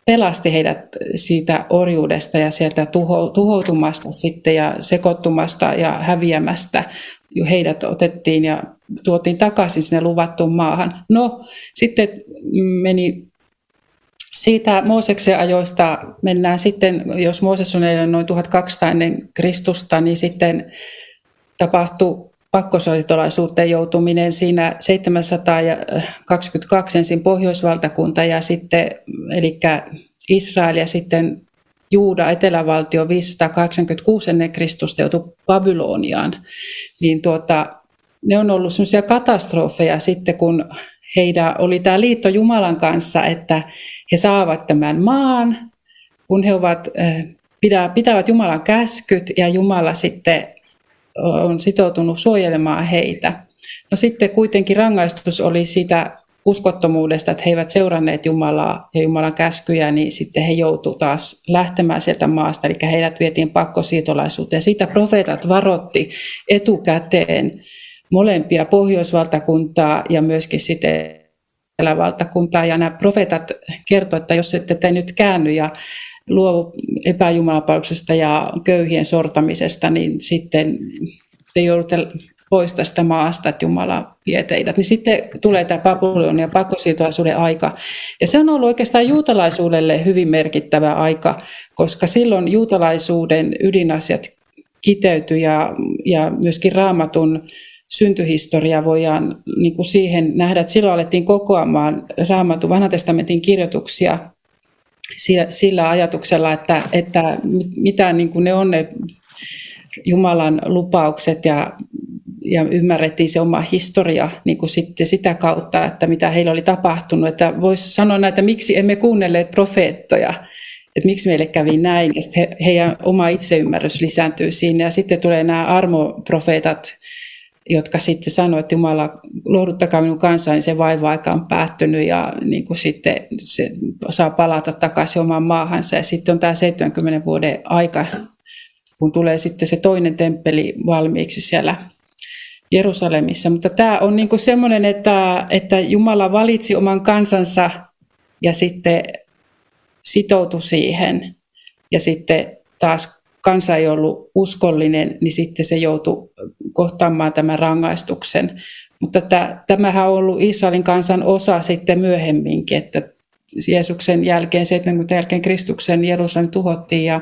pelasti heidät siitä orjuudesta ja sieltä tuho, tuhoutumasta sitten ja sekoittumasta ja häviämästä. Heidät otettiin ja tuotiin takaisin sinne luvattuun maahan. No, sitten meni siitä Mooseksen ajoista mennään sitten, jos Mooses on noin 1200 ennen Kristusta, niin sitten tapahtui pakkosoditolaisuuteen joutuminen siinä 722 ensin pohjoisvaltakunta ja sitten, eli Israel ja sitten Juuda, etelävaltio 586 ennen Kristusta joutui Babyloniaan, niin tuota, ne on ollut sellaisia katastrofeja sitten, kun heidän oli tämä liitto Jumalan kanssa, että he saavat tämän maan, kun he ovat, pitävät Jumalan käskyt ja Jumala sitten on sitoutunut suojelemaan heitä. No sitten kuitenkin rangaistus oli sitä uskottomuudesta, että he eivät seuranneet Jumalaa ja Jumalan käskyjä, niin sitten he joutuivat taas lähtemään sieltä maasta, eli heidät vietiin pakkosiitolaisuuteen. Siitä profeetat varotti etukäteen molempia pohjoisvaltakuntaa ja myöskin sitten etelävaltakuntaa. Ja nämä profeetat kertoivat, että jos ette te nyt käänny ja luovu epäjumalapalveluksesta ja köyhien sortamisesta, niin sitten te joudutte pois tästä maasta, että Jumala vie teidät. Niin sitten tulee tämä Babylon ja pakkosiirtolaisuuden aika. Ja se on ollut oikeastaan juutalaisuudelle hyvin merkittävä aika, koska silloin juutalaisuuden ydinasiat kiteytyi ja, ja myöskin raamatun syntyhistoria voidaan niin kuin siihen nähdä, että silloin alettiin kokoamaan raamatun vanhan testamentin kirjoituksia sillä ajatuksella, että, että mitä niin kuin ne on ne Jumalan lupaukset ja, ja ymmärrettiin se oma historia niin kuin sitten sitä kautta, että mitä heillä oli tapahtunut. Että voisi sanoa näitä, miksi emme kuunnelleet profeettoja, että miksi meille kävi näin. Ja he, heidän oma itseymmärrys lisääntyy siinä. Ja sitten tulee nämä armoprofeetat, jotka sitten sanoivat, että Jumala, lohduttakaa minun kanssani, niin se vaiva-aika on päättynyt ja niin kuin sitten se saa palata takaisin omaan maahansa. Ja sitten on tämä 70 vuoden aika, kun tulee sitten se toinen temppeli valmiiksi siellä Jerusalemissa. Mutta tämä on niin kuin semmoinen, että, että Jumala valitsi oman kansansa ja sitten sitoutui siihen. Ja sitten taas kansa ei ollut uskollinen, niin sitten se joutui kohtaamaan tämän rangaistuksen. Mutta tämähän on ollut Israelin kansan osa sitten myöhemminkin, että Jeesuksen jälkeen, 70 jälkeen Kristuksen Jerusalem tuhottiin ja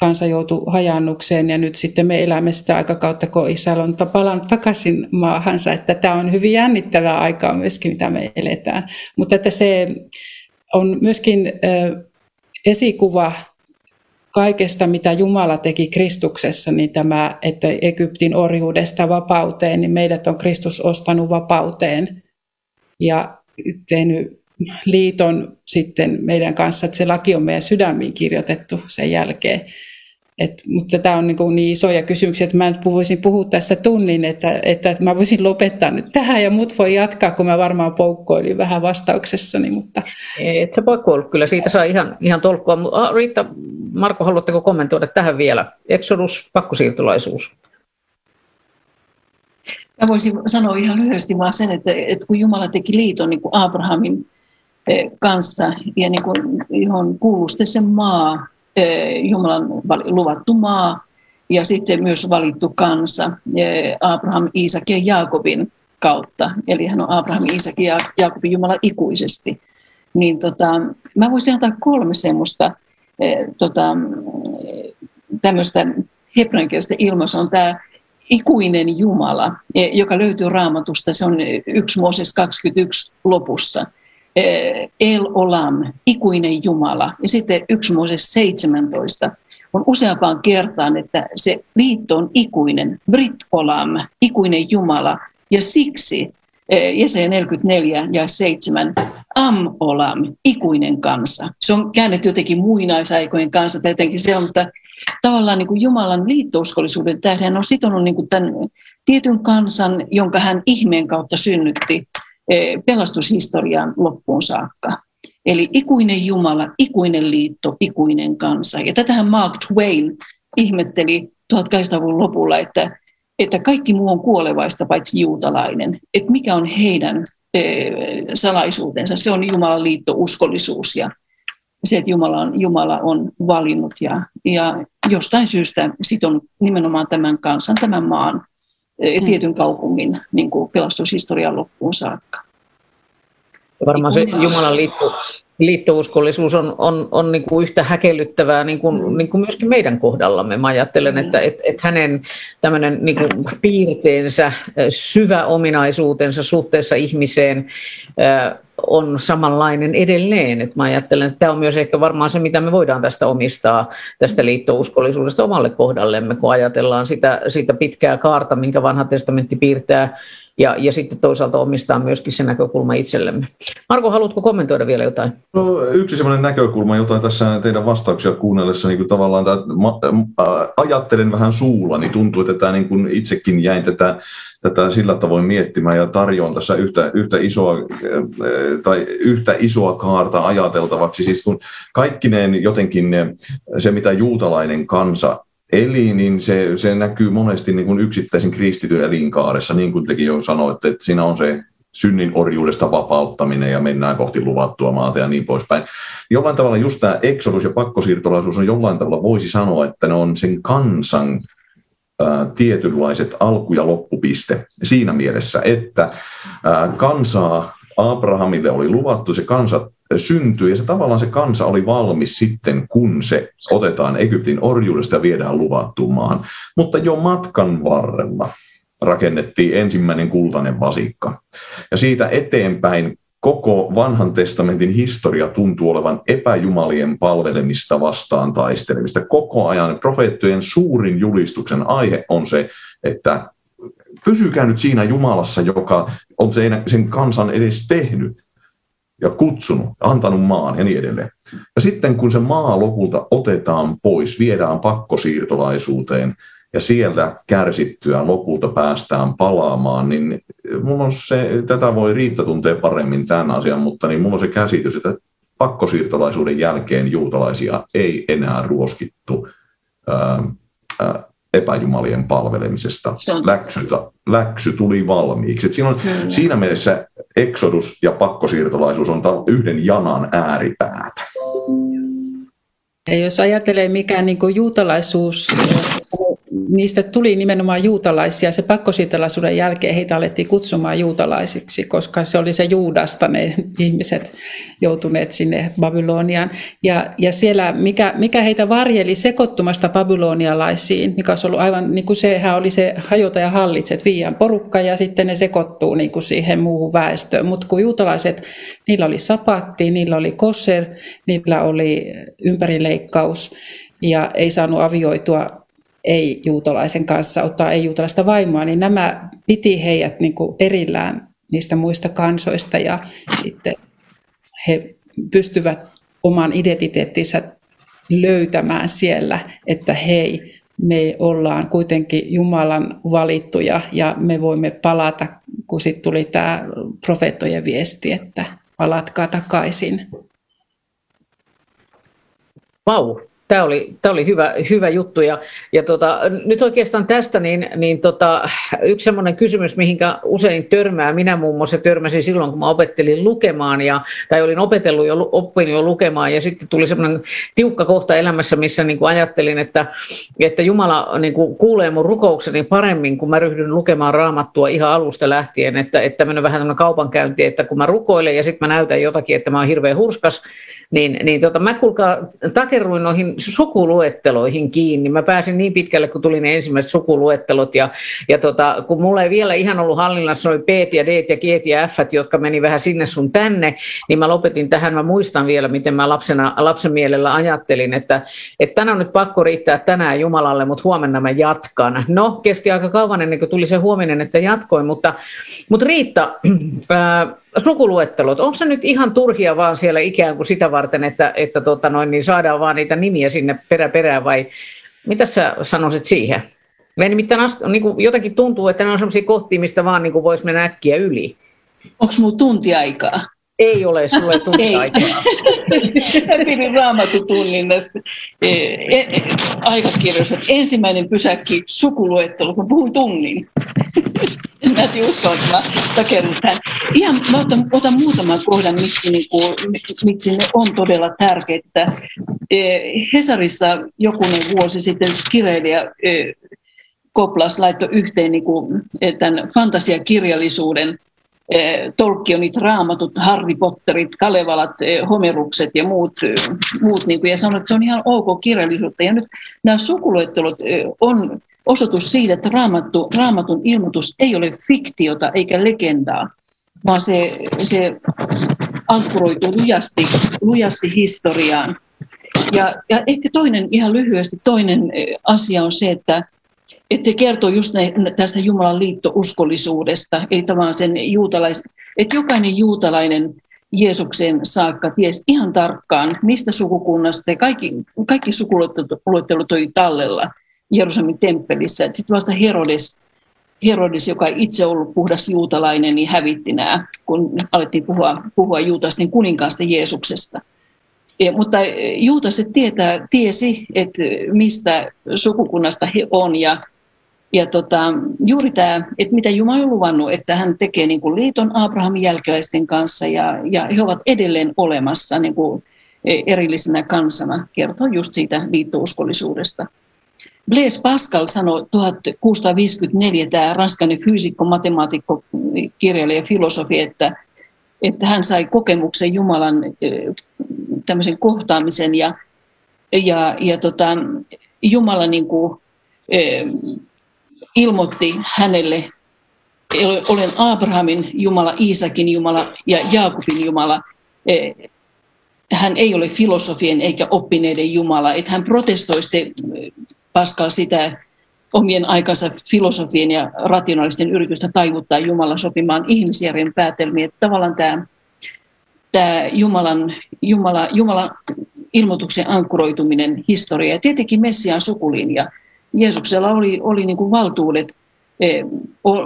kansa joutui hajannukseen ja nyt sitten me elämme sitä aikakautta, kun Israel on palannut takaisin maahansa, että tämä on hyvin jännittävää aikaa myöskin, mitä me eletään. Mutta että se on myöskin esikuva kaikesta, mitä Jumala teki Kristuksessa, niin tämä, että Egyptin orjuudesta vapauteen, niin meidät on Kristus ostanut vapauteen ja tehnyt liiton sitten meidän kanssa, että se laki on meidän sydämiin kirjoitettu sen jälkeen. Et, mutta tämä on niin, niin isoja kysymyksiä, että mä nyt voisin puhua tässä tunnin, että, että mä voisin lopettaa nyt tähän ja mut voi jatkaa, kun mä varmaan poukkoilin vähän vastauksessani. Mutta... Et sä poukkoillut, kyllä siitä saa ihan, ihan tolkkua. Ah, Riitta, Marko, haluatteko kommentoida tähän vielä? Exodus, pakkosiirtolaisuus. Mä voisin sanoa ihan lyhyesti vaan sen, että, että kun Jumala teki liiton niin kuin Abrahamin eh, kanssa, ja niin kuin, johon kuuluu sitten se maa, Jumalan luvattu maa ja sitten myös valittu kansa Abraham, Iisak ja Jaakobin kautta. Eli hän on Abraham, Iisak ja Jaakobin Jumala ikuisesti. Niin tota, mä voisin antaa kolme semmoista tota, tämmöistä hebreankielistä ilmaisua on tämä ikuinen Jumala, joka löytyy raamatusta. Se on 1 Mooses 21 lopussa – Eh, El Olam, ikuinen Jumala. Ja sitten yksi Mooses 17 on useampaan kertaan, että se liitto on ikuinen, Brit Olam, ikuinen Jumala. Ja siksi Jesaja 44 ja 7, Am Olam, ikuinen kansa. Se on käännetty jotenkin muinaisaikojen kanssa tai jotenkin se on, mutta tavallaan niin kuin Jumalan liittouskollisuuden tähden on sitonut niin kuin tämän tietyn kansan, jonka hän ihmeen kautta synnytti Eh, pelastushistorian loppuun saakka. Eli ikuinen Jumala, ikuinen liitto, ikuinen kansa. Ja tätähän Mark Twain ihmetteli 1800-luvun lopulla, että, että kaikki muu on kuolevaista paitsi juutalainen. Että mikä on heidän e, salaisuutensa, se on Jumalan liitto, uskollisuus ja, se, että Jumala on, Jumala on valinnut ja, ja jostain syystä sitonut nimenomaan tämän kansan, tämän maan, mm. tietyn kaupungin niin kuin pelastushistorian loppuun saakka. Ja varmaan se Jumalan liitto, liittouskollisuus on, on, on niin kuin yhtä häkellyttävää niin kuin, mm. niin kuin myöskin meidän kohdallamme. Mä ajattelen, että et, et hänen tämmöinen niin kuin piirteensä, syvä ominaisuutensa suhteessa ihmiseen on samanlainen edelleen. Et mä ajattelen, että tämä on myös ehkä varmaan se, mitä me voidaan tästä omistaa, tästä liittouskollisuudesta omalle kohdallemme, kun ajatellaan sitä, sitä pitkää kaarta, minkä vanha testamentti piirtää ja, ja sitten toisaalta omistaa myöskin se näkökulma itsellemme. Marko, haluatko kommentoida vielä jotain? No, yksi sellainen näkökulma, jota tässä teidän vastauksia kuunnellessa niin kuin tavallaan tämä, ma, äh, ajattelen vähän suulla, niin tuntuu, että tämä, niin kuin itsekin jäin tätä, tätä sillä tavoin miettimään ja tarjoan tässä yhtä, yhtä, isoa, äh, tai yhtä isoa kaarta ajateltavaksi. Siis kun kaikkineen jotenkin se, mitä juutalainen kansa eli niin se, se näkyy monesti niin kuin yksittäisen kristityn elinkaaressa, niin kuin tekin jo sanoitte, että siinä on se synnin orjuudesta vapauttaminen ja mennään kohti luvattua maata ja niin poispäin. Jollain tavalla just tämä eksodus ja pakkosiirtolaisuus on jollain tavalla voisi sanoa, että ne on sen kansan ää, tietynlaiset alku- ja loppupiste siinä mielessä, että kansaa Abrahamille oli luvattu, se kansa syntyi ja se tavallaan se kansa oli valmis sitten, kun se otetaan Egyptin orjuudesta ja viedään luvattuun maahan. Mutta jo matkan varrella rakennettiin ensimmäinen kultainen vasikka. Ja siitä eteenpäin koko vanhan testamentin historia tuntuu olevan epäjumalien palvelemista vastaan taistelemista. Koko ajan profeettojen suurin julistuksen aihe on se, että pysykää nyt siinä Jumalassa, joka on sen kansan edes tehnyt ja kutsunut, antanut maan ja niin edelleen. Ja sitten kun se maa lopulta otetaan pois, viedään pakkosiirtolaisuuteen ja siellä kärsittyä lopulta päästään palaamaan, niin mulla on se, tätä voi Riitta tuntee paremmin tämän asian, mutta niin mulla on se käsitys, että pakkosiirtolaisuuden jälkeen juutalaisia ei enää ruoskittu ää, ää, epäjumalien palvelemisesta. Läksy, läksy tuli valmiiksi. Et siinä, on, siinä mielessä eksodus ja pakkosiirtolaisuus on yhden janan ääripäätä. Ja jos ajattelee, mikä niin juutalaisuus niistä tuli nimenomaan juutalaisia. Se pakkosiirtolaisuuden jälkeen heitä alettiin kutsumaan juutalaisiksi, koska se oli se Juudasta ne ihmiset joutuneet sinne Babyloniaan. Ja, ja siellä, mikä, mikä heitä varjeli sekoittumasta babylonialaisiin, mikä olisi ollut aivan, niin kuin sehän oli se hajota ja hallitset, viian porukka ja sitten ne sekoittuu niin kuin siihen muuhun väestöön. Mutta kun juutalaiset, niillä oli sapatti, niillä oli kosher, niillä oli ympärileikkaus ja ei saanut avioitua ei-juutalaisen kanssa, ottaa ei-juutalaista vaimoa, niin nämä piti heidät niin kuin erillään niistä muista kansoista ja sitten he pystyvät oman identiteettinsä löytämään siellä, että hei, me ollaan kuitenkin Jumalan valittuja ja me voimme palata, kun sitten tuli tämä profeettojen viesti, että palatkaa takaisin. Vau, Tämä oli, tämä oli hyvä, hyvä juttu. Ja, ja tota, nyt oikeastaan tästä niin, niin tota, yksi sellainen kysymys, mihinkä usein törmää. Minä muun muassa törmäsin silloin, kun mä opettelin lukemaan, ja, tai olin opetellut jo, oppin jo lukemaan, ja sitten tuli sellainen tiukka kohta elämässä, missä niin kuin ajattelin, että, että Jumala niin kuin kuulee mun rukoukseni paremmin, kun mä ryhdyn lukemaan raamattua ihan alusta lähtien, että, että tämmöinen vähän tämmöinen kaupankäynti, että kun mä rukoilen ja sitten mä näytän jotakin, että mä oon hirveän hurskas, niin, niin tota, mä kuulkaa takerruin noihin sukuluetteloihin kiinni. Mä pääsin niin pitkälle, kun tuli ne ensimmäiset sukuluettelot. Ja, ja tota, kun mulla ei vielä ihan ollut hallinnassa noin P ja D ja G ja F, jotka meni vähän sinne sun tänne, niin mä lopetin tähän. Mä muistan vielä, miten mä lapsena, lapsen mielellä ajattelin, että, että tänään on nyt pakko riittää tänään Jumalalle, mutta huomenna mä jatkan. No, kesti aika kauan ennen kuin tuli se huominen, että jatkoin, mutta, mutta Riitta, sukuluettelot, onko se nyt ihan turhia vaan siellä ikään kuin sitä varten, että, että tota noin, niin saadaan vaan niitä nimiä sinne perä perään vai mitä sä sanoisit siihen? Me nimittäin niin kuin jotenkin tuntuu, että ne on sellaisia kohtia, mistä vaan niin voisi mennä äkkiä yli. Onko mulla tunti aikaa? Ei ole sulle tunti aikaa. Pidin raamatutunnin näistä e, e, aikakirjoista. Ensimmäinen pysäkki sukuluettelu, kun puhun tunnin. Mä en että mä takerun tähän. Ihan, mä otan, otan muutaman kohdan, miksi, niin kuin, miksi ne on todella tärkeitä. E, Hesarissa jokunen vuosi sitten yksi kirjailija e, Koplas laittoi yhteen niin kuin, tämän fantasiakirjallisuuden Tolkienit, raamatut, Harry Potterit, Kalevalat, Homerukset ja muut, muut niin kuin, ja sanoi, että se on ihan ok kirjallisuutta. Ja nyt nämä sukuluettelut on osoitus siitä, että raamattu, raamatun ilmoitus ei ole fiktiota eikä legendaa, vaan se, se ankkuroituu lujasti, lujasti historiaan. Ja, ja ehkä toinen, ihan lyhyesti toinen asia on se, että, että se kertoo just ne, tästä Jumalan liittouskollisuudesta, eli tavallaan sen juutalais, että jokainen juutalainen Jeesukseen saakka ties ihan tarkkaan, mistä sukukunnasta, ja kaikki, kaikki sukuluettelut oli tallella – Jerusalemin temppelissä. Sitten vasta Herodes, Herodes, joka ei itse ollut puhdas juutalainen, niin hävitti nämä, kun alettiin puhua, puhua juutalaisten kuninkaasta Jeesuksesta. Ja, mutta juutaset tietää, tiesi, että mistä sukukunnasta he on ja ja tota, juuri tämä, että mitä Jumala on luvannut, että hän tekee niin kuin liiton Abrahamin jälkeläisten kanssa ja, ja he ovat edelleen olemassa niin kuin erillisenä kansana, kertoo just siitä liittouskollisuudesta. Blaise Pascal sanoi 1654, tämä ranskainen fyysikko, matemaatikko, kirjailija, filosofi, että, että hän sai kokemuksen Jumalan tämmöisen kohtaamisen ja, ja, ja tota, Jumala niin kuin, ilmoitti hänelle, olen Abrahamin Jumala, Iisakin Jumala ja Jaakobin Jumala. Hän ei ole filosofien eikä oppineiden Jumala. Että hän protestoi Pascal sitä omien aikansa filosofien ja rationaalisten yritystä taivuttaa Jumala sopimaan ihmisjärjen päätelmiä. Että tavallaan tämä, tämä Jumalan, Jumala, Jumalan ilmoituksen ankkuroituminen historia ja tietenkin Messiaan sukulinja. Jeesuksella oli, oli niin kuin valtuudet. E,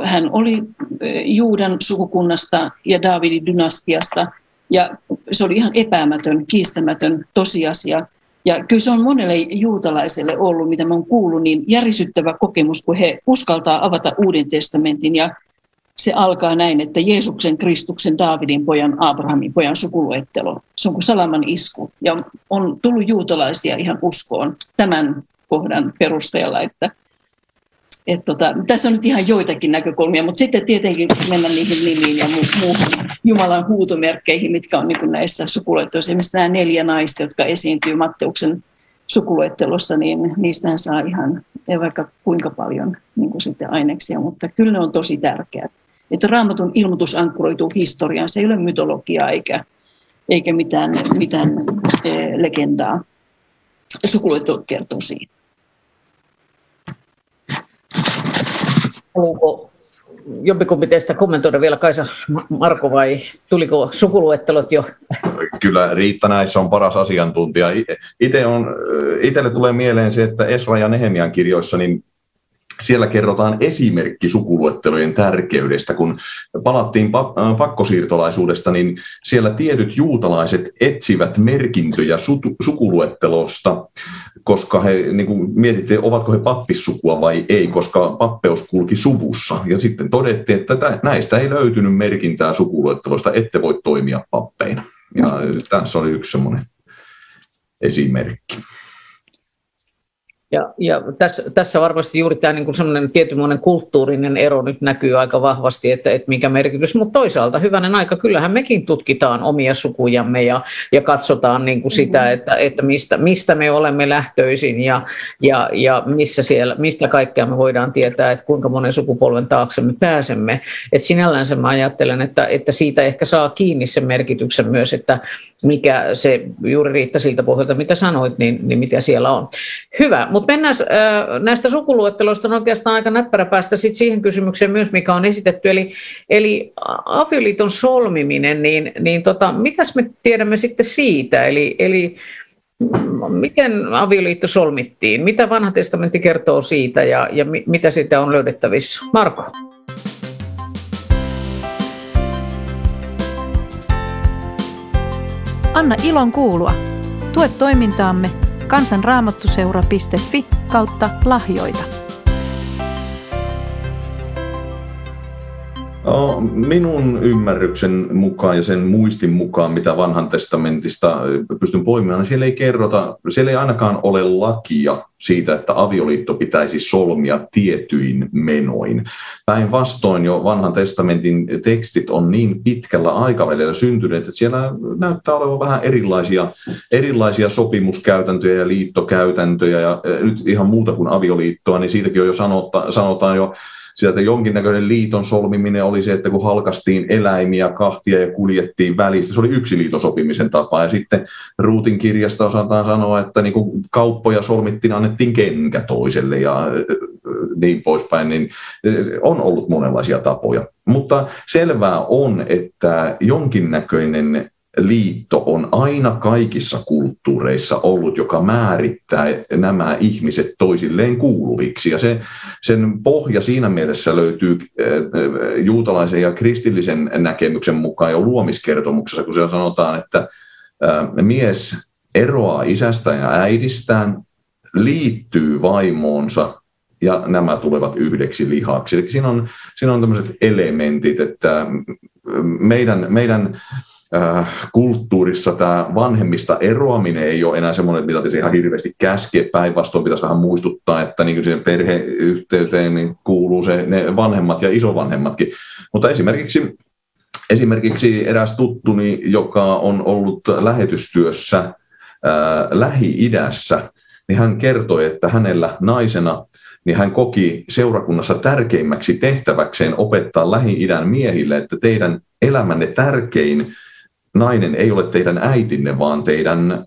hän oli e, Juudan sukukunnasta ja Daavidin dynastiasta ja se oli ihan epäämätön, kiistämätön tosiasia. Ja kyllä se on monelle juutalaiselle ollut, mitä mä oon kuullut, niin järisyttävä kokemus, kun he uskaltaa avata Uuden testamentin ja se alkaa näin, että Jeesuksen, Kristuksen, Daavidin pojan, Abrahamin pojan sukuluettelo. Se on kuin salaman isku. Ja on tullut juutalaisia ihan uskoon tämän kohdan perusteella, että et tota, tässä on nyt ihan joitakin näkökulmia, mutta sitten tietenkin mennä niihin nimiin ja mu- muuhun Jumalan huutomerkkeihin, mitkä on niin näissä sukuluetteluissa. Esimerkiksi nämä neljä naista, jotka esiintyy Matteuksen sukuluettelossa, niin niistähän saa ihan vaikka kuinka paljon niin kuin sitten aineksia, mutta kyllä ne on tosi tärkeät. Että raamatun ilmoitus ankkuroituu historiaan, se ei ole mytologiaa eikä, eikä mitään, mitään eh, legendaa. Sukuluettelu kertoo siitä. Haluanko jompikumpi teistä kommentoida vielä, Kaisa Marko, vai tuliko sukuluettelot jo? Kyllä Riitta näissä on paras asiantuntija. Itse on, itselle tulee mieleen se, että Esra ja Nehemian kirjoissa niin siellä kerrotaan esimerkki sukuluettelojen tärkeydestä. Kun palattiin pakkosiirtolaisuudesta, niin siellä tietyt juutalaiset etsivät merkintöjä sukuluettelosta, koska he niin kuin mietittiin, ovatko he pappissukua vai ei, koska pappeus kulki suvussa. Ja sitten todettiin, että näistä ei löytynyt merkintää sukuluettelosta, ette voi toimia pappeina. Ja tässä oli yksi semmoinen esimerkki. Ja, ja tässä, tässä varmasti juuri tämä niin semmoinen tietynlainen kulttuurinen ero nyt näkyy aika vahvasti, että, että mikä merkitys, mutta toisaalta hyvänen aika, kyllähän mekin tutkitaan omia sukujamme ja, ja katsotaan niin kuin sitä, mm-hmm. että, että mistä, mistä me olemme lähtöisin ja, ja, ja missä siellä, mistä kaikkea me voidaan tietää, että kuinka monen sukupolven taakse me pääsemme. Et sinällään mä ajattelen, että, että siitä ehkä saa kiinni sen merkityksen myös, että mikä se juuri riittää siltä pohjalta, mitä sanoit, niin, niin mitä siellä on. Hyvä, mutta mennään näistä sukuluetteloista on oikeastaan aika näppärä päästä sit siihen kysymykseen myös, mikä on esitetty, eli, eli avioliiton solmiminen, niin, niin tota, mitäs me tiedämme sitten siitä, eli, eli miten avioliitto solmittiin, mitä vanha testamentti kertoo siitä ja, ja mi, mitä siitä on löydettävissä? Marko. Anna ilon kuulua. Tue toimintaamme kansanraamattuseura.fi kautta lahjoita. Minun ymmärryksen mukaan ja sen muistin mukaan, mitä vanhan testamentista pystyn poimimaan, niin siellä ei kerrota, siellä ei ainakaan ole lakia siitä, että avioliitto pitäisi solmia tietyin menoin. Päinvastoin jo vanhan testamentin tekstit on niin pitkällä aikavälillä syntyneet, että siellä näyttää olevan vähän erilaisia, erilaisia sopimuskäytäntöjä ja liittokäytäntöjä ja nyt ihan muuta kuin avioliittoa, niin siitäkin on jo sanota, sanotaan jo sieltä jonkinnäköinen liiton solmiminen oli se, että kun halkastiin eläimiä kahtia ja kuljettiin välistä, se oli yksi liiton sopimisen tapa. Ja sitten Ruutin kirjasta osataan sanoa, että niin kuin kauppoja solmittiin, annettiin kenkä toiselle ja niin poispäin, niin on ollut monenlaisia tapoja. Mutta selvää on, että jonkinnäköinen liitto on aina kaikissa kulttuureissa ollut, joka määrittää nämä ihmiset toisilleen kuuluviksi. Ja se, sen pohja siinä mielessä löytyy äh, juutalaisen ja kristillisen näkemyksen mukaan jo luomiskertomuksessa, kun siellä sanotaan, että äh, mies eroaa isästä ja äidistään, liittyy vaimoonsa ja nämä tulevat yhdeksi lihaksi. Eli siinä on, siinä on tämmöiset elementit, että meidän, meidän kulttuurissa tämä vanhemmista eroaminen ei ole enää semmoinen, mitä pitäisi ihan hirveästi käskeä. Päinvastoin pitäisi vähän muistuttaa, että niin siihen perheyhteyteen niin kuuluu se, ne vanhemmat ja isovanhemmatkin. Mutta esimerkiksi, esimerkiksi eräs tuttuni, joka on ollut lähetystyössä ää, äh, Lähi-idässä, niin hän kertoi, että hänellä naisena niin hän koki seurakunnassa tärkeimmäksi tehtäväkseen opettaa Lähi-idän miehille, että teidän elämänne tärkein nainen ei ole teidän äitinne, vaan teidän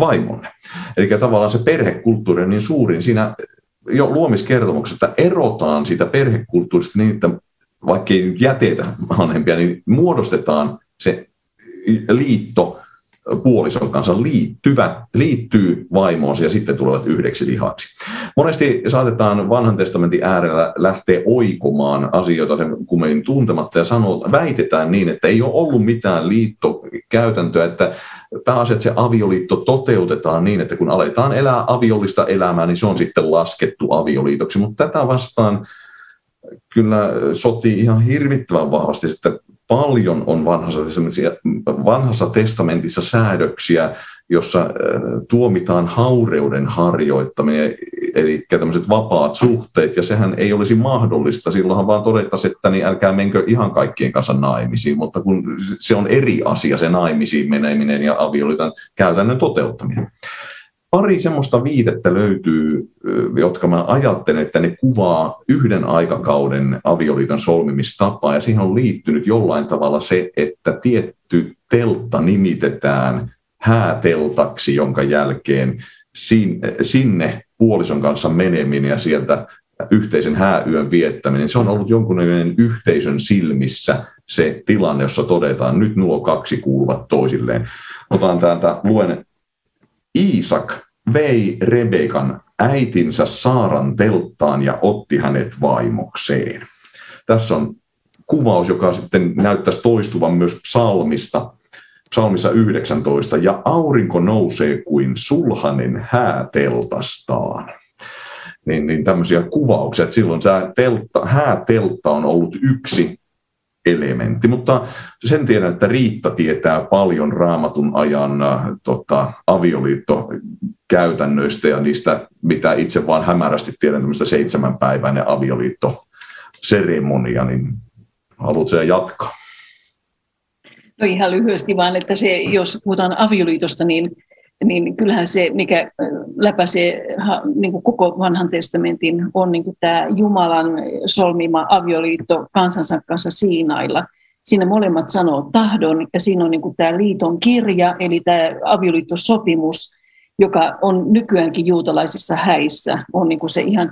vaimonne. Eli tavallaan se perhekulttuuri on niin suurin siinä jo luomiskertomuksessa, että erotaan siitä perhekulttuurista niin, että vaikka ei jätetä vanhempia, niin muodostetaan se liitto puolison kanssa liittyvä, liittyy vaimoonsa ja sitten tulevat yhdeksi lihaksi. Monesti saatetaan vanhan testamentin äärellä lähteä oikomaan asioita sen kummein tuntematta ja sanoo, väitetään niin, että ei ole ollut mitään liittokäytäntöä, että pääasiat se avioliitto toteutetaan niin, että kun aletaan elää aviollista elämää, niin se on sitten laskettu avioliitoksi, mutta tätä vastaan kyllä sotii ihan hirvittävän vahvasti, että paljon on vanhassa vanhassa testamentissa säädöksiä, jossa äh, tuomitaan haureuden harjoittaminen, eli tämmöiset vapaat suhteet, ja sehän ei olisi mahdollista. Silloinhan vaan todettaisiin, että niin älkää menkö ihan kaikkien kanssa naimisiin, mutta kun se on eri asia se naimisiin meneminen ja avioliiton käytännön toteuttaminen pari semmoista viitettä löytyy, jotka mä ajattelen, että ne kuvaa yhden aikakauden avioliiton solmimistapaa, ja siihen on liittynyt jollain tavalla se, että tietty teltta nimitetään hääteltaksi, jonka jälkeen sinne puolison kanssa meneminen ja sieltä yhteisen hääyön viettäminen, se on ollut jonkunlainen yhteisön silmissä se tilanne, jossa todetaan, nyt nuo kaksi kuuluvat toisilleen. Otan täältä, luen Iisak vei Rebekan äitinsä Saaran telttaan ja otti hänet vaimokseen. Tässä on kuvaus, joka sitten näyttäisi toistuvan myös psalmista, psalmissa 19, ja aurinko nousee kuin sulhanen hääteltastaan. Niin, niin tämmöisiä kuvauksia, että silloin tämä teltta, hääteltta on ollut yksi elementti, mutta sen tiedän, että Riitta tietää paljon raamatun ajan äh, tota, avioliittokäytännöistä ja niistä, mitä itse vaan hämärästi tiedän, tämmöistä seitsemänpäiväinen avioliittoseremonia, niin haluatko jatkaa? No ihan lyhyesti vaan, että se, jos puhutaan avioliitosta, niin niin kyllähän se, mikä läpäisee niin kuin koko vanhan testamentin, on niin kuin tämä Jumalan solmima avioliitto kansansa kanssa Siinailla. Siinä molemmat sanoo tahdon, ja siinä on niin kuin tämä liiton kirja, eli tämä avioliittosopimus, joka on nykyäänkin juutalaisissa häissä, on niin kuin se ihan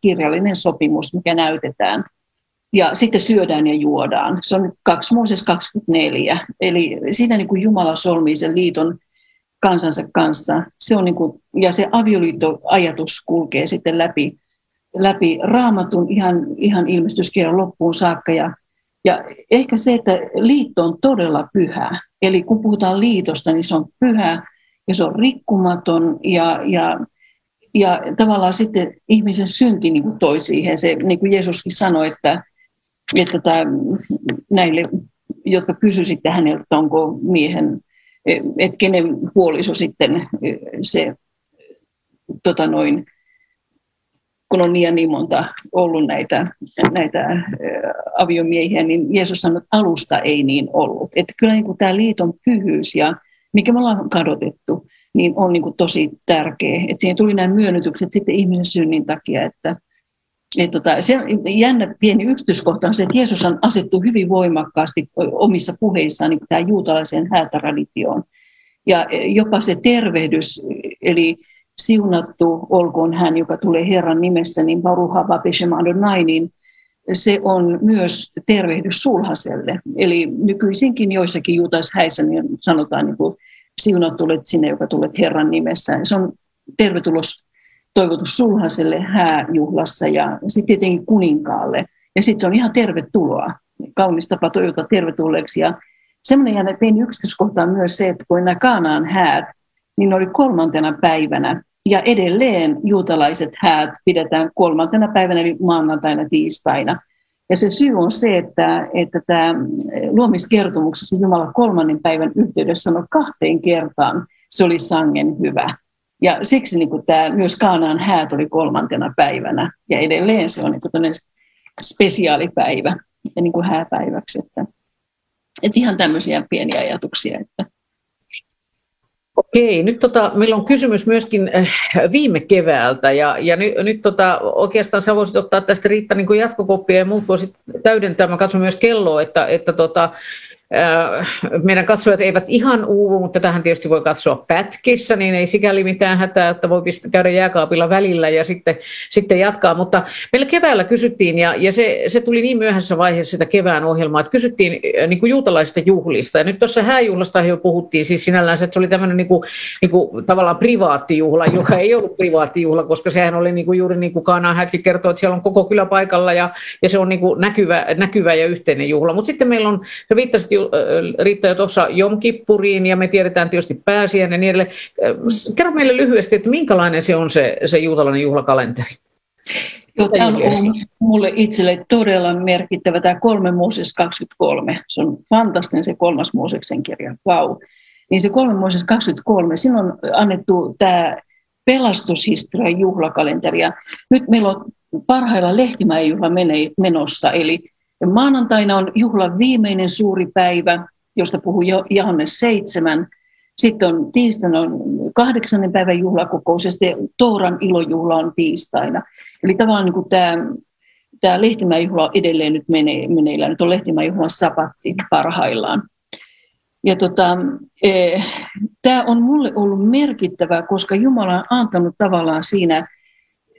kirjallinen sopimus, mikä näytetään. Ja sitten syödään ja juodaan. Se on 2 Mooses 24. Eli siinä niin kuin Jumala solmii sen liiton kansansa kanssa. Se on niin kuin, ja se avioliittoajatus kulkee sitten läpi, läpi raamatun ihan, ihan ilmestyskirjan loppuun saakka. Ja, ja ehkä se, että liitto on todella pyhä. Eli kun puhutaan liitosta, niin se on pyhä ja se on rikkumaton ja, ja, ja tavallaan sitten ihmisen synti niin kuin toi siihen. Se, niin kuin Jeesuskin sanoi, että, että tota, näille, jotka kysyisitte häneltä, onko miehen, että kenen puoliso sitten se tota noin, kun on niin ja niin monta ollut näitä, näitä aviomiehiä, niin Jeesus sanoi, että alusta ei niin ollut. Että kyllä niin kuin tämä liiton pyhyys ja mikä me ollaan kadotettu, niin on niin kuin tosi tärkeä. Että siihen tuli nämä myönnytykset sitten ihmisen synnin takia, että et tota, se jännä pieni yksityiskohta on se, että Jeesus on asettu hyvin voimakkaasti omissa puheissaan niin tähän juutalaiseen häätraditioon. Ja jopa se tervehdys, eli siunattu olkoon hän, joka tulee Herran nimessä, niin Baruha Vapeshem Adonai, niin se on myös tervehdys sulhaselle. Eli nykyisinkin joissakin juutalaishäissä niin sanotaan niin kuin, siunat tulet sinne, joka tulet Herran nimessä. Se on tervetulos toivotus sulhaselle hääjuhlassa ja sitten tietenkin kuninkaalle. Ja sitten se on ihan tervetuloa. Kaunis tapa toivota tervetulleeksi. Ja semmoinen jäänyt pieni yksityiskohta on myös se, että kun nämä Kaanaan häät, niin oli kolmantena päivänä. Ja edelleen juutalaiset häät pidetään kolmantena päivänä, eli maanantaina, tiistaina. Ja se syy on se, että, että tämä luomiskertomuksessa Jumala kolmannen päivän yhteydessä sanoi kahteen kertaan, se oli sangen hyvä. Ja siksi niin kuin tämä, myös Kaanaan häät oli kolmantena päivänä, ja edelleen se on niin spesiaalipäivä ja niin kuin hääpäiväksi. Että, että ihan tämmöisiä pieniä ajatuksia. Että. Okei, nyt tota, meillä on kysymys myöskin äh, viime keväältä ja, ja nyt, nyt tota, oikeastaan sä voisit ottaa tästä Riitta niin jatkokoppia ja muut voisit täydentää. Mä katson myös kelloa, että, että tota, meidän katsojat eivät ihan uuvu, mutta tähän tietysti voi katsoa pätkissä, niin ei sikäli mitään hätää, että voi käydä jääkaapilla välillä ja sitten, sitten jatkaa. Mutta meillä keväällä kysyttiin, ja, ja se, se tuli niin myöhässä vaiheessa sitä kevään ohjelmaa, että kysyttiin niin kuin juutalaisista juhlista. Ja nyt tuossa hääjuhlasta jo puhuttiin siis sinällään, että se oli tämmöinen niin kuin, niin kuin, tavallaan privaattijuhla, joka ei ollut privaattijuhla, koska sehän oli niin kuin juuri niin kuin Kaanaan häkki kertoo, että siellä on koko kylä paikalla ja, ja se on niin kuin näkyvä, näkyvä ja yhteinen juhla. Mutta sitten meillä on, se viittasit Riitta jo tuossa Jomkippuriin ja me tiedetään tietysti pääsiäinen ja niin edelleen. Kerro meille lyhyesti, että minkälainen se on se, se juutalainen juhlakalenteri? Joo, tämä on ollut mulle itselle todella merkittävä, tämä kolme Mooses 23. Se on fantastinen se kolmas Mooseksen kirja, vau. Niin se kolme Mooses 23, siinä on annettu tämä pelastushistorian juhlakalenteri. Ja nyt meillä on parhailla lehtimäen juhla menossa, eli Maanantaina on juhlan viimeinen suuri päivä, josta puhuu Johannes 7. Sitten on tiistaina on kahdeksannen päivän juhlakokous ja sitten Tooran ilojuhla on tiistaina. Eli tavallaan niin kuin tämä, tämä lehtimäjuhla edelleen nyt menee, meneillään. Nyt on lehtimäjuhlan sapatti parhaillaan. Ja tota, eh, tämä on mulle ollut merkittävää, koska Jumala on antanut tavallaan siinä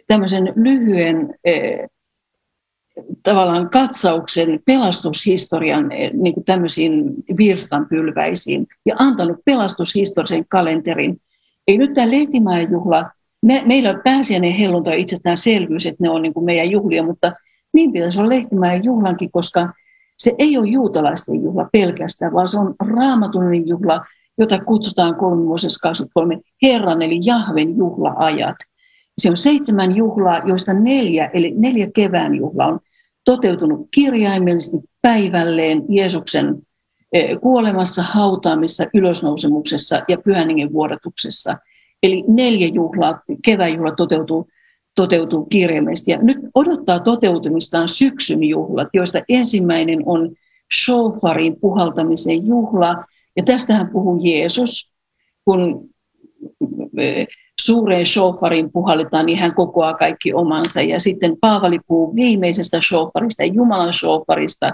tämmöisen lyhyen eh, tavallaan katsauksen pelastushistorian eh, niin kuin tämmöisiin virstanpylväisiin ja antanut pelastushistorisen kalenterin. Ei nyt tämä Lehtimäen juhla, me, meillä pääsiäinen hellunta on itsestäänselvyys, että ne on niin kuin meidän juhlia, mutta niin pitäisi olla Lehtimäen juhlankin, koska se ei ole juutalaisten juhla pelkästään, vaan se on raamatullinen juhla, jota kutsutaan 3 Herran eli Jahven juhlaajat – se on seitsemän juhlaa, joista neljä, eli neljä kevään juhlaa on toteutunut kirjaimellisesti päivälleen Jeesuksen e, kuolemassa, hautaamissa, ylösnousemuksessa ja pyhän vuodatuksessa. Eli neljä juhlaa, keväjuhla toteutuu, toteutuu kirjaimellisesti. Ja nyt odottaa toteutumistaan syksyn juhlat, joista ensimmäinen on shofarin puhaltamisen juhla. Ja tästähän puhuu Jeesus, kun e, suureen shofarin puhalletaan, niin hän kokoaa kaikki omansa. Ja sitten Paavali puhuu viimeisestä shofarista, Jumalan shofarista,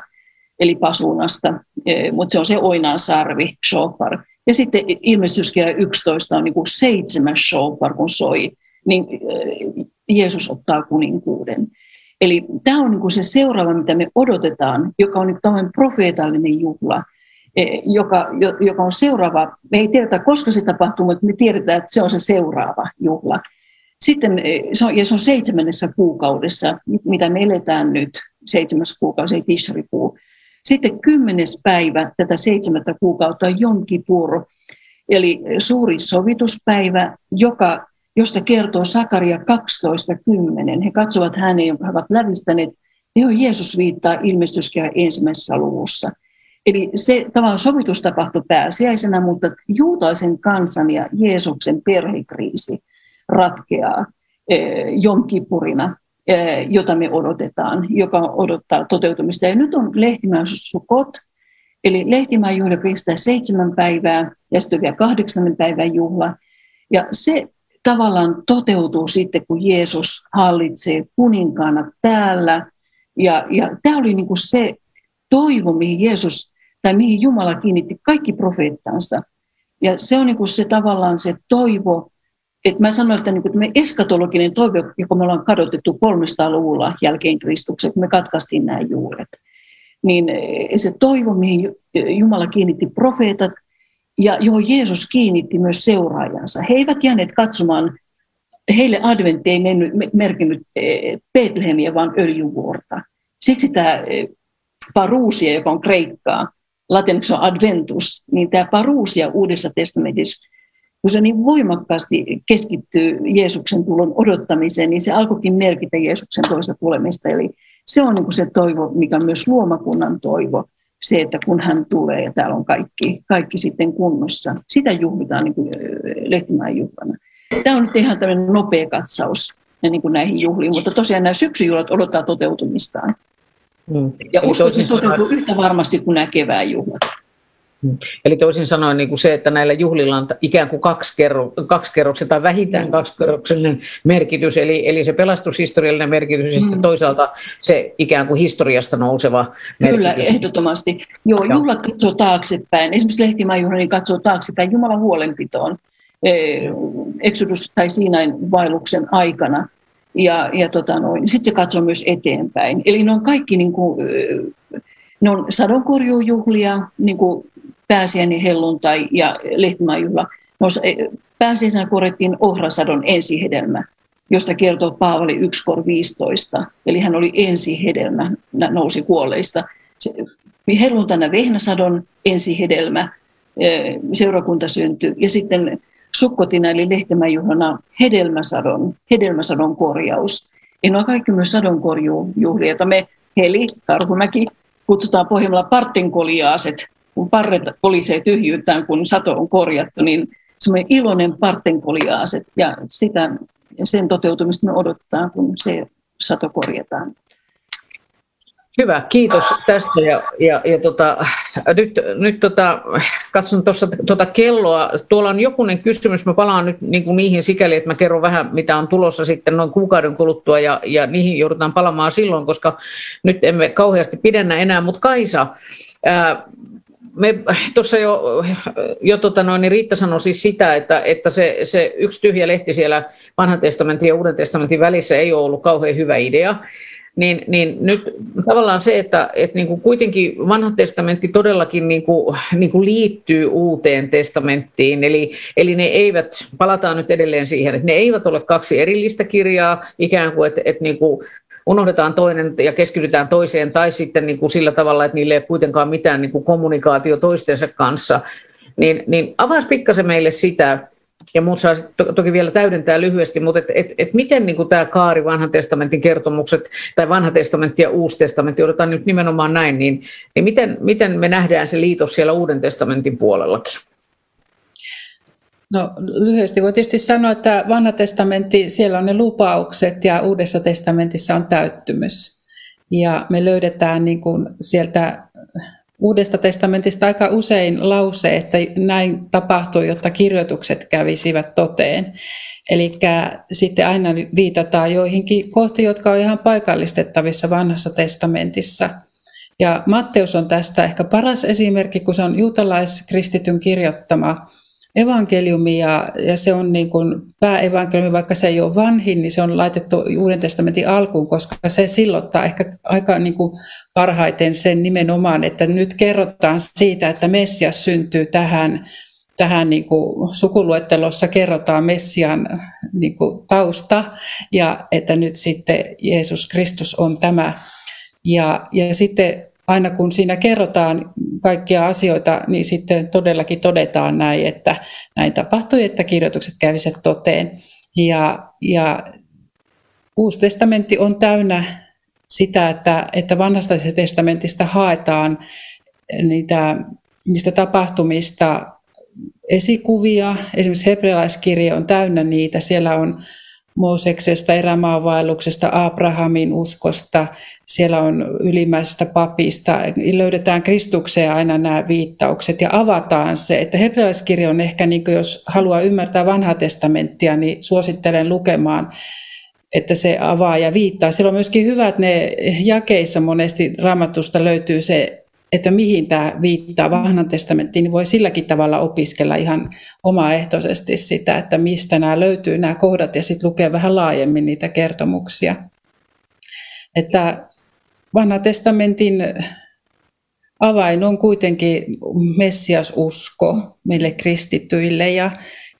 eli pasunasta, e, mutta se on se oinaan sarvi, shofar. Ja sitten ilmestyskirja 11 on niin kuin seitsemäs shofar, kun soi, niin e, Jeesus ottaa kuninkuuden. Eli tämä on niin kuin se seuraava, mitä me odotetaan, joka on niin profeetallinen juhla – joka, joka on seuraava. Me ei tiedetä, koska se tapahtuu, mutta me tiedetään, että se on se seuraava juhla. Sitten e, se on, ja se on seitsemännessä kuukaudessa, mitä me eletään nyt, seitsemäs kuukausi, ei Tishrikuu. Sitten kymmenes päivä tätä seitsemättä kuukautta on Jom Kippur, eli suuri sovituspäivä, joka, josta kertoo Sakaria 12.10. He katsovat häneen, jonka he ovat lävistäneet johon Jeesus viittaa ilmestyskirjan ensimmäisessä luvussa. Eli se tavallaan sovitus tapahtui pääsiäisenä, mutta juutalaisen kansan ja Jeesuksen perhekriisi ratkeaa eh, jonkipurina, eh, jota me odotetaan, joka odottaa toteutumista. Ja nyt on lehtimään sukot, eli lehtimään juhla kristää seitsemän päivää ja sitten vielä kahdeksannen päivän juhla. Ja se tavallaan toteutuu sitten, kun Jeesus hallitsee kuninkaana täällä. Ja, ja tämä oli niin kuin se toivo, mihin Jeesus tai mihin Jumala kiinnitti kaikki profeettansa. Ja se on niin se tavallaan se toivo, että mä sanoin, että, niin kuin, me eskatologinen toivo, joka me ollaan kadotettu 300-luvulla jälkeen Kristuksen, kun me katkaistiin nämä juuret, niin se toivo, mihin Jumala kiinnitti profeetat, ja johon Jeesus kiinnitti myös seuraajansa. He eivät jääneet katsomaan, heille adventti ei mennyt, merkinnyt Betlehemiä, vaan öljyvuorta. Siksi tämä paruusia, joka on kreikkaa, latiniksi on adventus, niin tämä paruusia Uudessa testamentissa, kun se niin voimakkaasti keskittyy Jeesuksen tulon odottamiseen, niin se alkoikin merkitä Jeesuksen toista tulemista. Eli se on niin se toivo, mikä on myös luomakunnan toivo, se, että kun hän tulee ja täällä on kaikki, kaikki sitten kunnossa. Sitä juhlitaan niin kuin juhlana. Tämä on nyt ihan tämmöinen nopea katsaus niin kuin näihin juhliin, mutta tosiaan nämä syksyjuhlat odottaa toteutumistaan. Mm. Ja uskon, että se toteutuu yhtä varmasti kuin nämä kevään juhlat. Mm. Eli toisin sanoen niin kuin se, että näillä juhlilla on ikään kuin kaksi, kerro, kaksi kerroksen tai vähintään mm. kerroksellinen merkitys, eli, eli se pelastushistoriallinen merkitys mm. ja toisaalta se ikään kuin historiasta nouseva merkitys. Kyllä, ehdottomasti. Joo, Joo. juhlat katsoo taaksepäin. Esimerkiksi Lehtimäen niin katsoo taaksepäin Jumalan huolenpitoon. Exodus tai Siinain vaelluksen aikana – ja, ja tota noin. Sitten se katsoo myös eteenpäin. Eli ne on kaikki niin kuin, ne on sadonkorjuujuhlia, niin kuin pääsiäinen helluntai ja lehtimäjuhla. No, pääsiäisenä korjattiin ohrasadon ensihedelmä, josta kertoo Paavali 1 kor 15. Eli hän oli ensihedelmä, nousi kuolleista. Helluntaina vehnäsadon ensihedelmä, seurakunta syntyi. Ja sitten sukkotina eli lehtimäjuhlana hedelmäsadon, hedelmäsadon korjaus. Ja on kaikki myös sadonkorjuujuhlia, joita me Heli, Karhumäki, kutsutaan Pohjanmaalla partenkoliaaset, kun parret kolisee tyhjyyttään, kun sato on korjattu, niin semmoinen iloinen partenkoliaaset ja sitä, sen toteutumista me odottaa, kun se sato korjataan. Hyvä, kiitos tästä. Ja, ja, ja tota, nyt, nyt tota, katson tuossa tota kelloa. Tuolla on jokunen kysymys. Mä palaan nyt niin kuin niihin sikäli, että mä kerron vähän, mitä on tulossa sitten noin kuukauden kuluttua. Ja, ja niihin joudutaan palaamaan silloin, koska nyt emme kauheasti pidennä enää. Mutta Kaisa, ää, me tuossa jo, jo tota noin, niin Riitta sanoi siis sitä, että, että se, se yksi tyhjä lehti siellä vanhan testamentin ja uuden testamentin välissä ei ole ollut kauhean hyvä idea niin, niin nyt tavallaan se, että, että niin kuin kuitenkin vanha testamentti todellakin niin kuin, niin kuin liittyy uuteen testamenttiin, eli, eli ne eivät, palataan nyt edelleen siihen, että ne eivät ole kaksi erillistä kirjaa, ikään kuin, että, että niin kuin unohdetaan toinen ja keskitytään toiseen, tai sitten niin kuin sillä tavalla, että niille ei kuitenkaan mitään niin kuin kommunikaatio toistensa kanssa, niin, niin avaisi pikkasen meille sitä, ja muut saa to, toki vielä täydentää lyhyesti, mutta et, et, et miten niin tämä kaari vanhan testamentin kertomukset tai vanha testamentti ja uusi testamentti, odotetaan nyt nimenomaan näin, niin, niin miten, miten me nähdään se liitos siellä uuden testamentin puolellakin? No lyhyesti voi tietysti sanoa, että vanha testamentti, siellä on ne lupaukset ja uudessa testamentissa on täyttymys. Ja me löydetään niin kuin sieltä Uudesta testamentista aika usein lause, että näin tapahtui, jotta kirjoitukset kävisivät toteen. Eli sitten aina viitataan joihinkin kohtiin, jotka on ihan paikallistettavissa vanhassa testamentissa. Ja Matteus on tästä ehkä paras esimerkki, kun se on juutalaiskristityn kirjoittama evankeliumi ja, ja se on niin kuin pääevankeliumi, vaikka se ei ole vanhin, niin se on laitettu Uuden testamentin alkuun, koska se sillottaa ehkä aika niin kuin parhaiten sen nimenomaan, että nyt kerrotaan siitä, että Messias syntyy tähän, tähän niin kuin sukuluettelossa kerrotaan Messian niin kuin tausta ja että nyt sitten Jeesus Kristus on tämä. Ja, ja sitten aina kun siinä kerrotaan kaikkia asioita, niin sitten todellakin todetaan näin, että näin tapahtui, että kirjoitukset kävisivät toteen. Ja, ja Uusi testamentti on täynnä sitä, että, että vanhasta testamentista haetaan niitä, niistä tapahtumista esikuvia. Esimerkiksi hebrealaiskirja on täynnä niitä. Siellä on Mooseksesta, erämaavaelluksesta, Abrahamin uskosta, siellä on ylimmäisestä papista. Löydetään Kristukseen aina nämä viittaukset ja avataan se. Että hebrealaiskirja on ehkä, niin jos haluaa ymmärtää vanhaa testamenttia, niin suosittelen lukemaan että se avaa ja viittaa. Siellä on myöskin hyvät ne jakeissa monesti raamatusta löytyy se, että mihin tämä viittaa vanhan testamenttiin, niin voi silläkin tavalla opiskella ihan omaehtoisesti sitä, että mistä nämä löytyy nämä kohdat ja sitten lukea vähän laajemmin niitä kertomuksia. Että vanha testamentin avain on kuitenkin Messias-usko meille kristittyille ja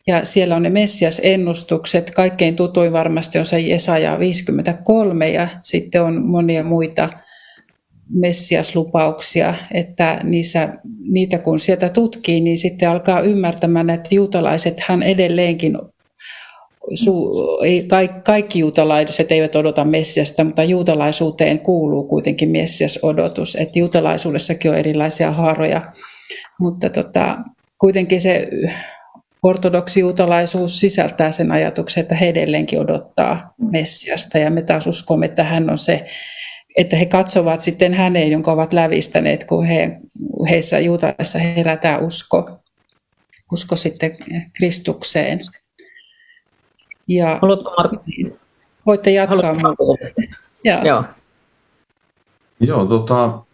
ja siellä on ne Messias-ennustukset. Kaikkein tutuin varmasti on se Jesaja 53 ja sitten on monia muita Messias-lupauksia, että niissä, niitä kun sieltä tutkii, niin sitten alkaa ymmärtämään, että juutalaisethan edelleenkin su, ei, kaikki, kaikki juutalaiset eivät odota Messiasta, mutta juutalaisuuteen kuuluu kuitenkin Messias-odotus. Että juutalaisuudessakin on erilaisia haaroja, mutta tota, kuitenkin se ortodoksijuutalaisuus sisältää sen ajatuksen, että he edelleenkin odottaa Messiasta ja me taas uskomme, että hän on se, että he katsovat sitten häneen, jonka ovat lävistäneet, kun he, heissä juutalaisissa herätää usko, usko sitten Kristukseen. Ja voitte jatkaa. Joo. Joo, tota, Ähm,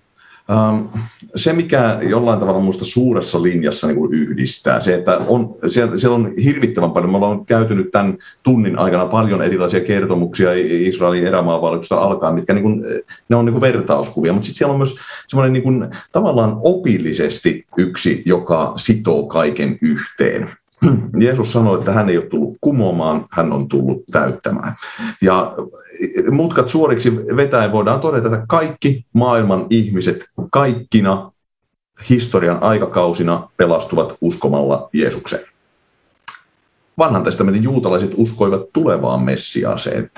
se, mikä jollain tavalla minusta suuressa linjassa niin kuin yhdistää, se, että on, siellä, siellä on hirvittävän paljon, me ollaan käyty nyt tämän tunnin aikana paljon erilaisia kertomuksia Israelin erämaavallaksesta alkaen, mitkä niin kuin, ne on niin kuin vertauskuvia, mutta sitten siellä on myös semmoinen niin kuin, tavallaan opillisesti yksi, joka sitoo kaiken yhteen. Jeesus sanoi, että hän ei ole tullut kumoamaan, hän on tullut täyttämään. Ja mutkat suoriksi vetäen voidaan todeta, että kaikki maailman ihmiset kaikkina historian aikakausina pelastuvat uskomalla Jeesukseen. Vanhan testamentin juutalaiset uskoivat tulevaan Messiaaseen.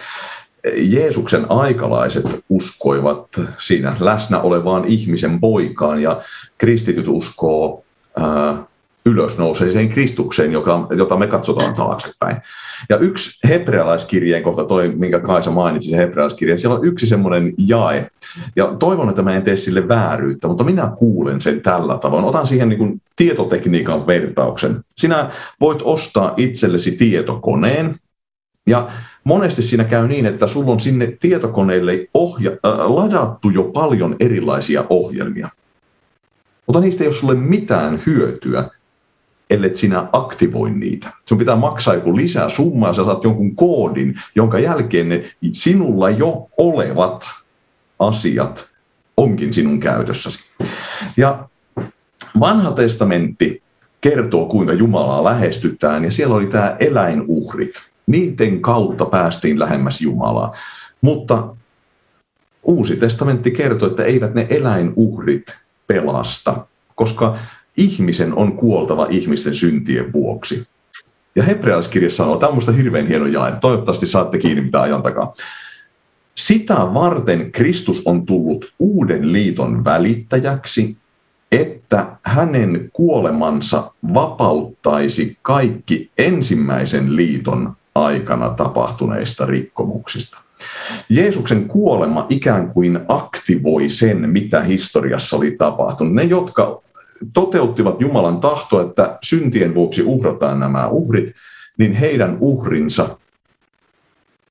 Jeesuksen aikalaiset uskoivat siinä läsnä olevaan ihmisen poikaan ja kristityt uskoo ää, ylösnouseeseen Kristukseen, joka, jota me katsotaan taaksepäin. Ja yksi hebrealaiskirjeen kohta, toi, minkä Kaisa mainitsi, se hebrealaiskirjeen, siellä on yksi semmoinen jae. Ja toivon, että mä en tee sille vääryyttä, mutta minä kuulen sen tällä tavoin. Otan siihen niin kuin tietotekniikan vertauksen. Sinä voit ostaa itsellesi tietokoneen, ja monesti siinä käy niin, että sulla on sinne tietokoneelle ohja, äh, ladattu jo paljon erilaisia ohjelmia. Mutta niistä ei ole sulle mitään hyötyä, ellei sinä aktivoi niitä. Sun pitää maksaa joku lisää summaa, sä saat jonkun koodin, jonka jälkeen ne sinulla jo olevat asiat onkin sinun käytössäsi. Ja vanha testamentti kertoo, kuinka Jumalaa lähestytään, ja siellä oli tämä eläinuhrit. Niiden kautta päästiin lähemmäs Jumalaa. Mutta Uusi testamentti kertoo, että eivät ne eläinuhrit pelasta, koska ihmisen on kuoltava ihmisten syntien vuoksi. Ja hebrealaiskirja sanoo, tämä on minusta hirveän hieno jae, toivottavasti saatte kiinni mitä ajan takaa. Sitä varten Kristus on tullut uuden liiton välittäjäksi, että hänen kuolemansa vapauttaisi kaikki ensimmäisen liiton aikana tapahtuneista rikkomuksista. Jeesuksen kuolema ikään kuin aktivoi sen, mitä historiassa oli tapahtunut. Ne, jotka toteuttivat Jumalan tahtoa, että syntien vuoksi uhrataan nämä uhrit, niin heidän uhrinsa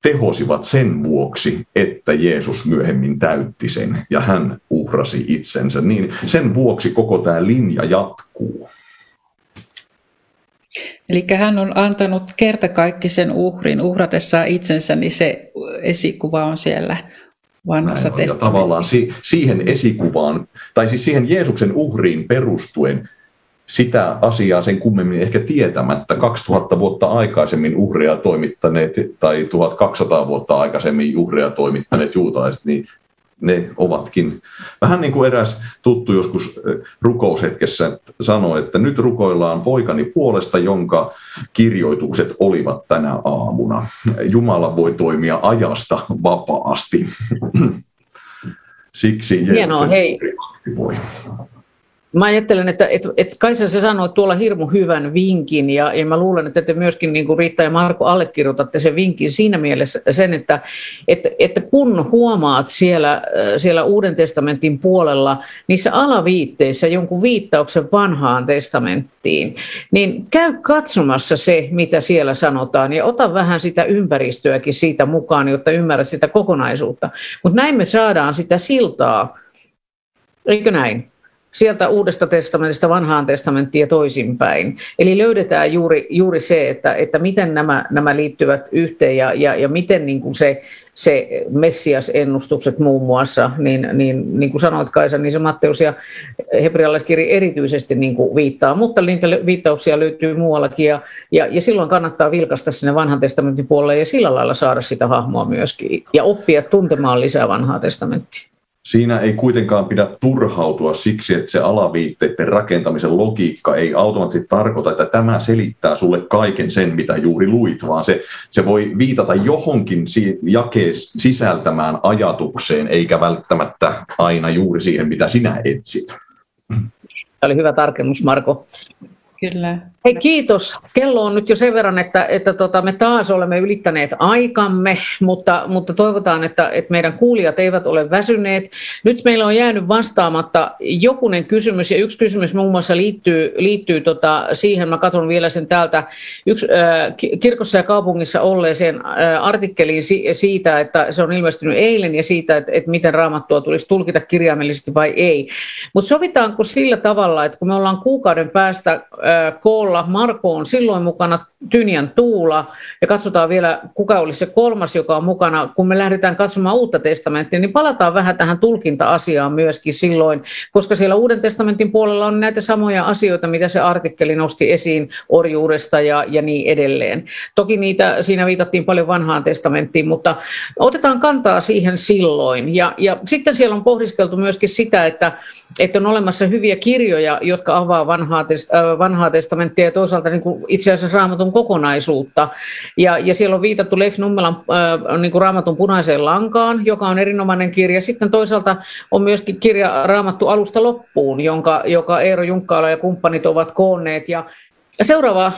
tehosivat sen vuoksi, että Jeesus myöhemmin täytti sen ja hän uhrasi itsensä. Niin sen vuoksi koko tämä linja jatkuu. Eli hän on antanut kertakaikkisen uhrin uhratessaan itsensä, niin se esikuva on siellä vanhassa Ja tavallaan si- siihen esikuvaan, tai siis siihen Jeesuksen uhriin perustuen, sitä asiaa sen kummemmin ehkä tietämättä. 2000 vuotta aikaisemmin uhreja toimittaneet tai 1200 vuotta aikaisemmin uhreja toimittaneet juutalaiset, niin ne ovatkin. Vähän niin kuin eräs tuttu joskus rukoushetkessä sanoi, että nyt rukoillaan poikani puolesta, jonka kirjoitukset olivat tänä aamuna. Jumala voi toimia ajasta vapaasti. Siksi Hienoa, hei. Voi. Mä ajattelen, että, että, että Kaisa sä sanoit tuolla hirmu hyvän vinkin ja, ja mä luulen, että te myöskin niin kuin Riitta ja Marko allekirjoitatte sen vinkin siinä mielessä sen, että, että, että kun huomaat siellä, siellä Uuden testamentin puolella niissä alaviitteissä jonkun viittauksen vanhaan testamenttiin, niin käy katsomassa se, mitä siellä sanotaan ja ota vähän sitä ympäristöäkin siitä mukaan, jotta ymmärrät sitä kokonaisuutta. Mutta näin me saadaan sitä siltaa, eikö näin? Sieltä uudesta testamentista vanhaan testamenttiin ja toisinpäin. Eli löydetään juuri, juuri se, että, että miten nämä, nämä liittyvät yhteen ja, ja, ja miten niin kuin se, se Messias-ennustukset muun muassa, niin, niin, niin kuin sanoit Kaisa, niin se Matteus ja hebrealaiskirja erityisesti niin kuin viittaa, mutta niitä viittauksia löytyy muuallakin ja, ja, ja silloin kannattaa vilkasta sinne vanhan testamentin puolelle ja sillä lailla saada sitä hahmoa myöskin ja oppia tuntemaan lisää vanhaa testamenttia. Siinä ei kuitenkaan pidä turhautua siksi, että se alaviitteiden rakentamisen logiikka ei automaattisesti tarkoita, että tämä selittää sulle kaiken sen, mitä juuri luit, vaan se, se voi viitata johonkin jakeen sisältämään ajatukseen, eikä välttämättä aina juuri siihen, mitä sinä etsit. Tämä oli hyvä tarkennus, Marko. Kyllä. Hei kiitos. Kello on nyt jo sen verran, että, että tota, me taas olemme ylittäneet aikamme, mutta, mutta toivotaan, että, että meidän kuulijat eivät ole väsyneet. Nyt meillä on jäänyt vastaamatta jokunen kysymys, ja yksi kysymys muun muassa liittyy, liittyy tota, siihen, mä katson vielä sen täältä, yksi äh, kirkossa ja kaupungissa olleeseen äh, artikkeliin si- siitä, että se on ilmestynyt eilen, ja siitä, että, että miten raamattua tulisi tulkita kirjaimellisesti vai ei. Mutta sovitaanko sillä tavalla, että kun me ollaan kuukauden päästä äh, koolla, olla. Marko on silloin mukana Tynian Tuula ja katsotaan vielä, kuka olisi se kolmas, joka on mukana. Kun me lähdetään katsomaan uutta testamenttia, niin palataan vähän tähän tulkinta-asiaan myöskin silloin, koska siellä Uuden testamentin puolella on näitä samoja asioita, mitä se artikkeli nosti esiin orjuudesta ja, ja niin edelleen. Toki niitä, siinä viitattiin paljon vanhaan testamenttiin, mutta otetaan kantaa siihen silloin. Ja, ja sitten siellä on pohdiskeltu myöskin sitä, että, että on olemassa hyviä kirjoja, jotka avaa vanhaa, test, äh, vanhaa testamenttia ja toisaalta niin kuin itse asiassa raamatun kokonaisuutta. Ja, ja siellä on viitattu Leif Nummelan äh, niin kuin raamatun punaiseen lankaan, joka on erinomainen kirja. Sitten toisaalta on myöskin kirja Raamattu alusta loppuun, jonka, joka Eero Junkkaala ja kumppanit ovat koonneet. Ja seuraava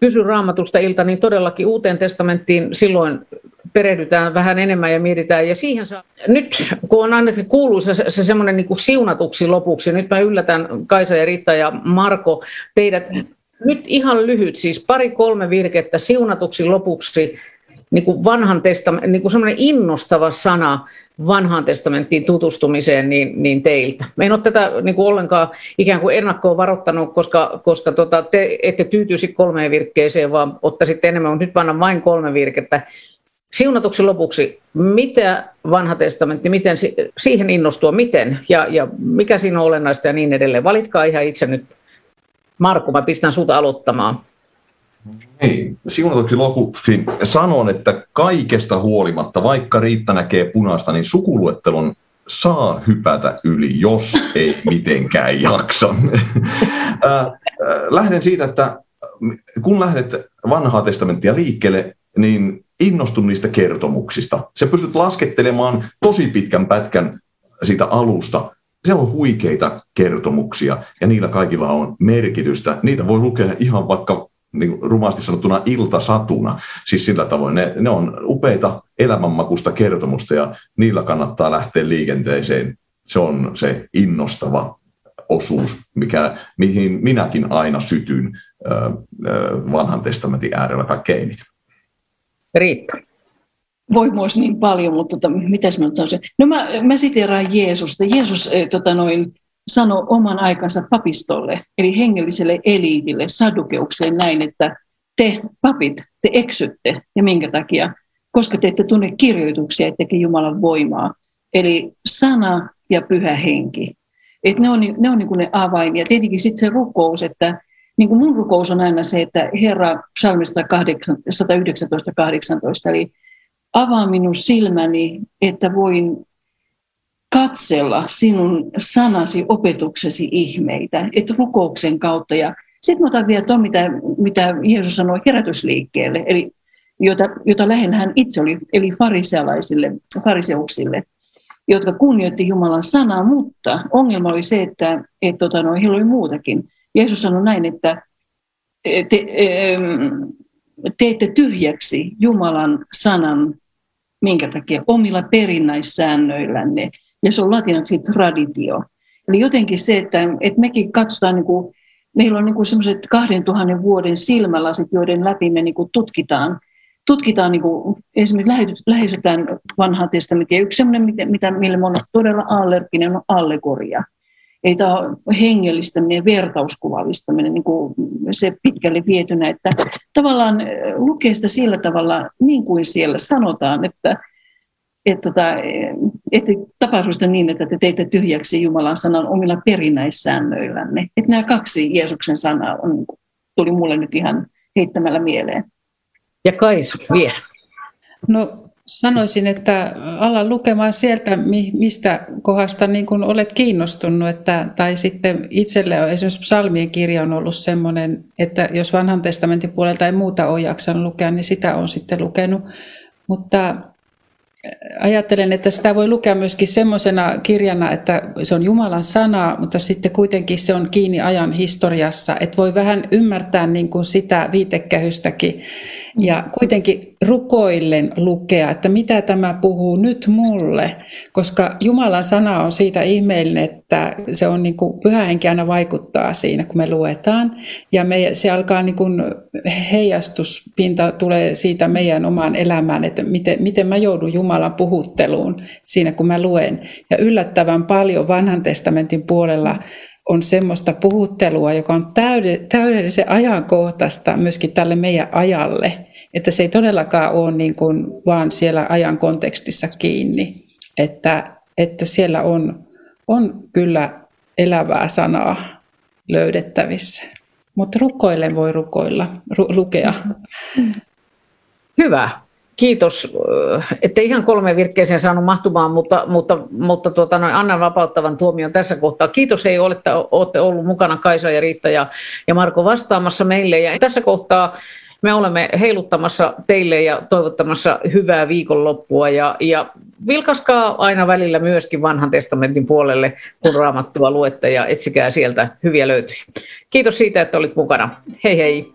Kysy raamatusta ilta, niin todellakin uuteen testamenttiin silloin perehdytään vähän enemmän ja mietitään. Ja siihen saa... Nyt kun on annettu kuuluisa se, se semmoinen niin siunatuksi lopuksi, nyt mä yllätän Kaisa ja Riitta ja Marko teidät nyt ihan lyhyt, siis pari-kolme virkettä siunatuksi lopuksi niin kuin vanhan testamentin, niin kuin semmoinen innostava sana vanhaan testamenttiin tutustumiseen niin, niin teiltä. Me en ole tätä niin kuin ollenkaan ikään kuin ennakkoon varoittanut, koska, koska tota, te ette tyytyisi kolmeen virkkeeseen, vaan ottaisitte enemmän, mutta nyt vannan vain kolme virkettä. Siunatuksi lopuksi, mitä vanha testamentti, miten siihen innostua, miten ja, ja mikä siinä on olennaista ja niin edelleen. Valitkaa ihan itse nyt Markku, mä pistän sut aloittamaan. Niin, siunatuksi lopuksi sanon, että kaikesta huolimatta, vaikka Riitta näkee punaista, niin sukuluettelon saa hypätä yli, jos ei mitenkään jaksa. Lähden siitä, että kun lähdet vanhaa testamenttia liikkeelle, niin innostun niistä kertomuksista. Se pystyt laskettelemaan tosi pitkän pätkän siitä alusta siellä on huikeita kertomuksia ja niillä kaikilla on merkitystä. Niitä voi lukea ihan vaikka niin rumasti sanottuna iltasatuna. Siis sillä tavoin ne, ne on upeita elämänmakusta kertomusta ja niillä kannattaa lähteä liikenteeseen. Se on se innostava osuus, mikä, mihin minäkin aina sytyn vanhan testamentin äärellä kaikkein eniten. Voi niin paljon, mutta tota, mitäs mä sanoisin? No mä, mä siteeraan Jeesusta. Jeesus äh, tota noin, sanoi oman aikansa papistolle, eli hengelliselle eliitille, sadukeukseen näin, että te papit, te eksytte. Ja minkä takia? Koska te ette tunne kirjoituksia, ettekä Jumalan voimaa. Eli sana ja pyhä henki. Et ne on, ne on niin kuin ne avain. Ja tietenkin sitten se rukous, että niin kuin mun rukous on aina se, että Herra psalmista 119.18, eli avaa minun silmäni, että voin katsella sinun sanasi, opetuksesi ihmeitä, että rukouksen kautta. Ja sitten otan vielä tuon, mitä, mitä Jeesus sanoi herätysliikkeelle, eli jota, jota lähellä hän itse oli, eli farisealaisille, fariseuksille. jotka kunnioitti Jumalan sanaa, mutta ongelma oli se, että et, tota, no, heillä oli muutakin. Jeesus sanoi näin, että te, teette tyhjäksi Jumalan sanan, minkä takia omilla perinnäissäännöillänne. Ja se on latinaksi traditio. Eli jotenkin se, että, että mekin katsotaan, niin kuin, meillä on niin semmoiset 2000 vuoden silmälasit, joiden läpi me niin kuin tutkitaan, tutkitaan niin kuin, esimerkiksi lähestytään vanhaa testamenttia. Yksi semmoinen, mitä, me on todella allerginen, on allegoria. Ei tämä hengellistäminen ja vertauskuvallistaminen niin kuin se pitkälle vietynä, että tavallaan lukee sitä sillä tavalla, niin kuin siellä sanotaan, että että, tota, että tapahdu sitä niin, että te teitte tyhjäksi Jumalan sanan omilla perinnäissäännöillänne. Että nämä kaksi Jeesuksen sanaa on, tuli mulle nyt ihan heittämällä mieleen. Ja Kaisu vielä. No sanoisin, että ala lukemaan sieltä, mistä kohdasta niin kun olet kiinnostunut. Että, tai sitten itselle on esimerkiksi psalmien kirja on ollut sellainen, että jos vanhan testamentin puolelta ei muuta ole jaksanut lukea, niin sitä on sitten lukenut. Mutta ajattelen, että sitä voi lukea myöskin semmoisena kirjana, että se on Jumalan sana, mutta sitten kuitenkin se on kiinni ajan historiassa, että voi vähän ymmärtää niin kuin sitä viitekehystäkin ja kuitenkin rukoillen lukea, että mitä tämä puhuu nyt mulle, koska Jumalan sana on siitä ihmeellinen, että se on niin kuin pyhähenki aina vaikuttaa siinä, kun me luetaan ja me, se alkaa niin kuin heijastuspinta tulee siitä meidän omaan elämään, että miten, miten mä joudun Jumalan puhutteluun siinä, kun mä luen. Ja yllättävän paljon vanhan testamentin puolella on semmoista puhuttelua, joka on täydellisen ajankohtaista myöskin tälle meidän ajalle. Että se ei todellakaan ole niin kuin vaan siellä ajan kontekstissa kiinni, että, että siellä on, on kyllä elävää sanaa löydettävissä. Mutta rukoille voi rukoilla, ru- lukea. Hyvä. Kiitos. Ette ihan kolme virkkeeseen saanut mahtumaan, mutta, mutta, mutta tuota, noin, annan vapauttavan tuomion tässä kohtaa. Kiitos ei olette, olette ollut mukana Kaisa ja Riitta ja, ja Marko vastaamassa meille. Ja tässä kohtaa me olemme heiluttamassa teille ja toivottamassa hyvää viikonloppua ja, ja vilkaskaa aina välillä myöskin vanhan testamentin puolelle, kun raamattua luette ja etsikää sieltä hyviä löytyjä. Kiitos siitä, että olit mukana. Hei hei!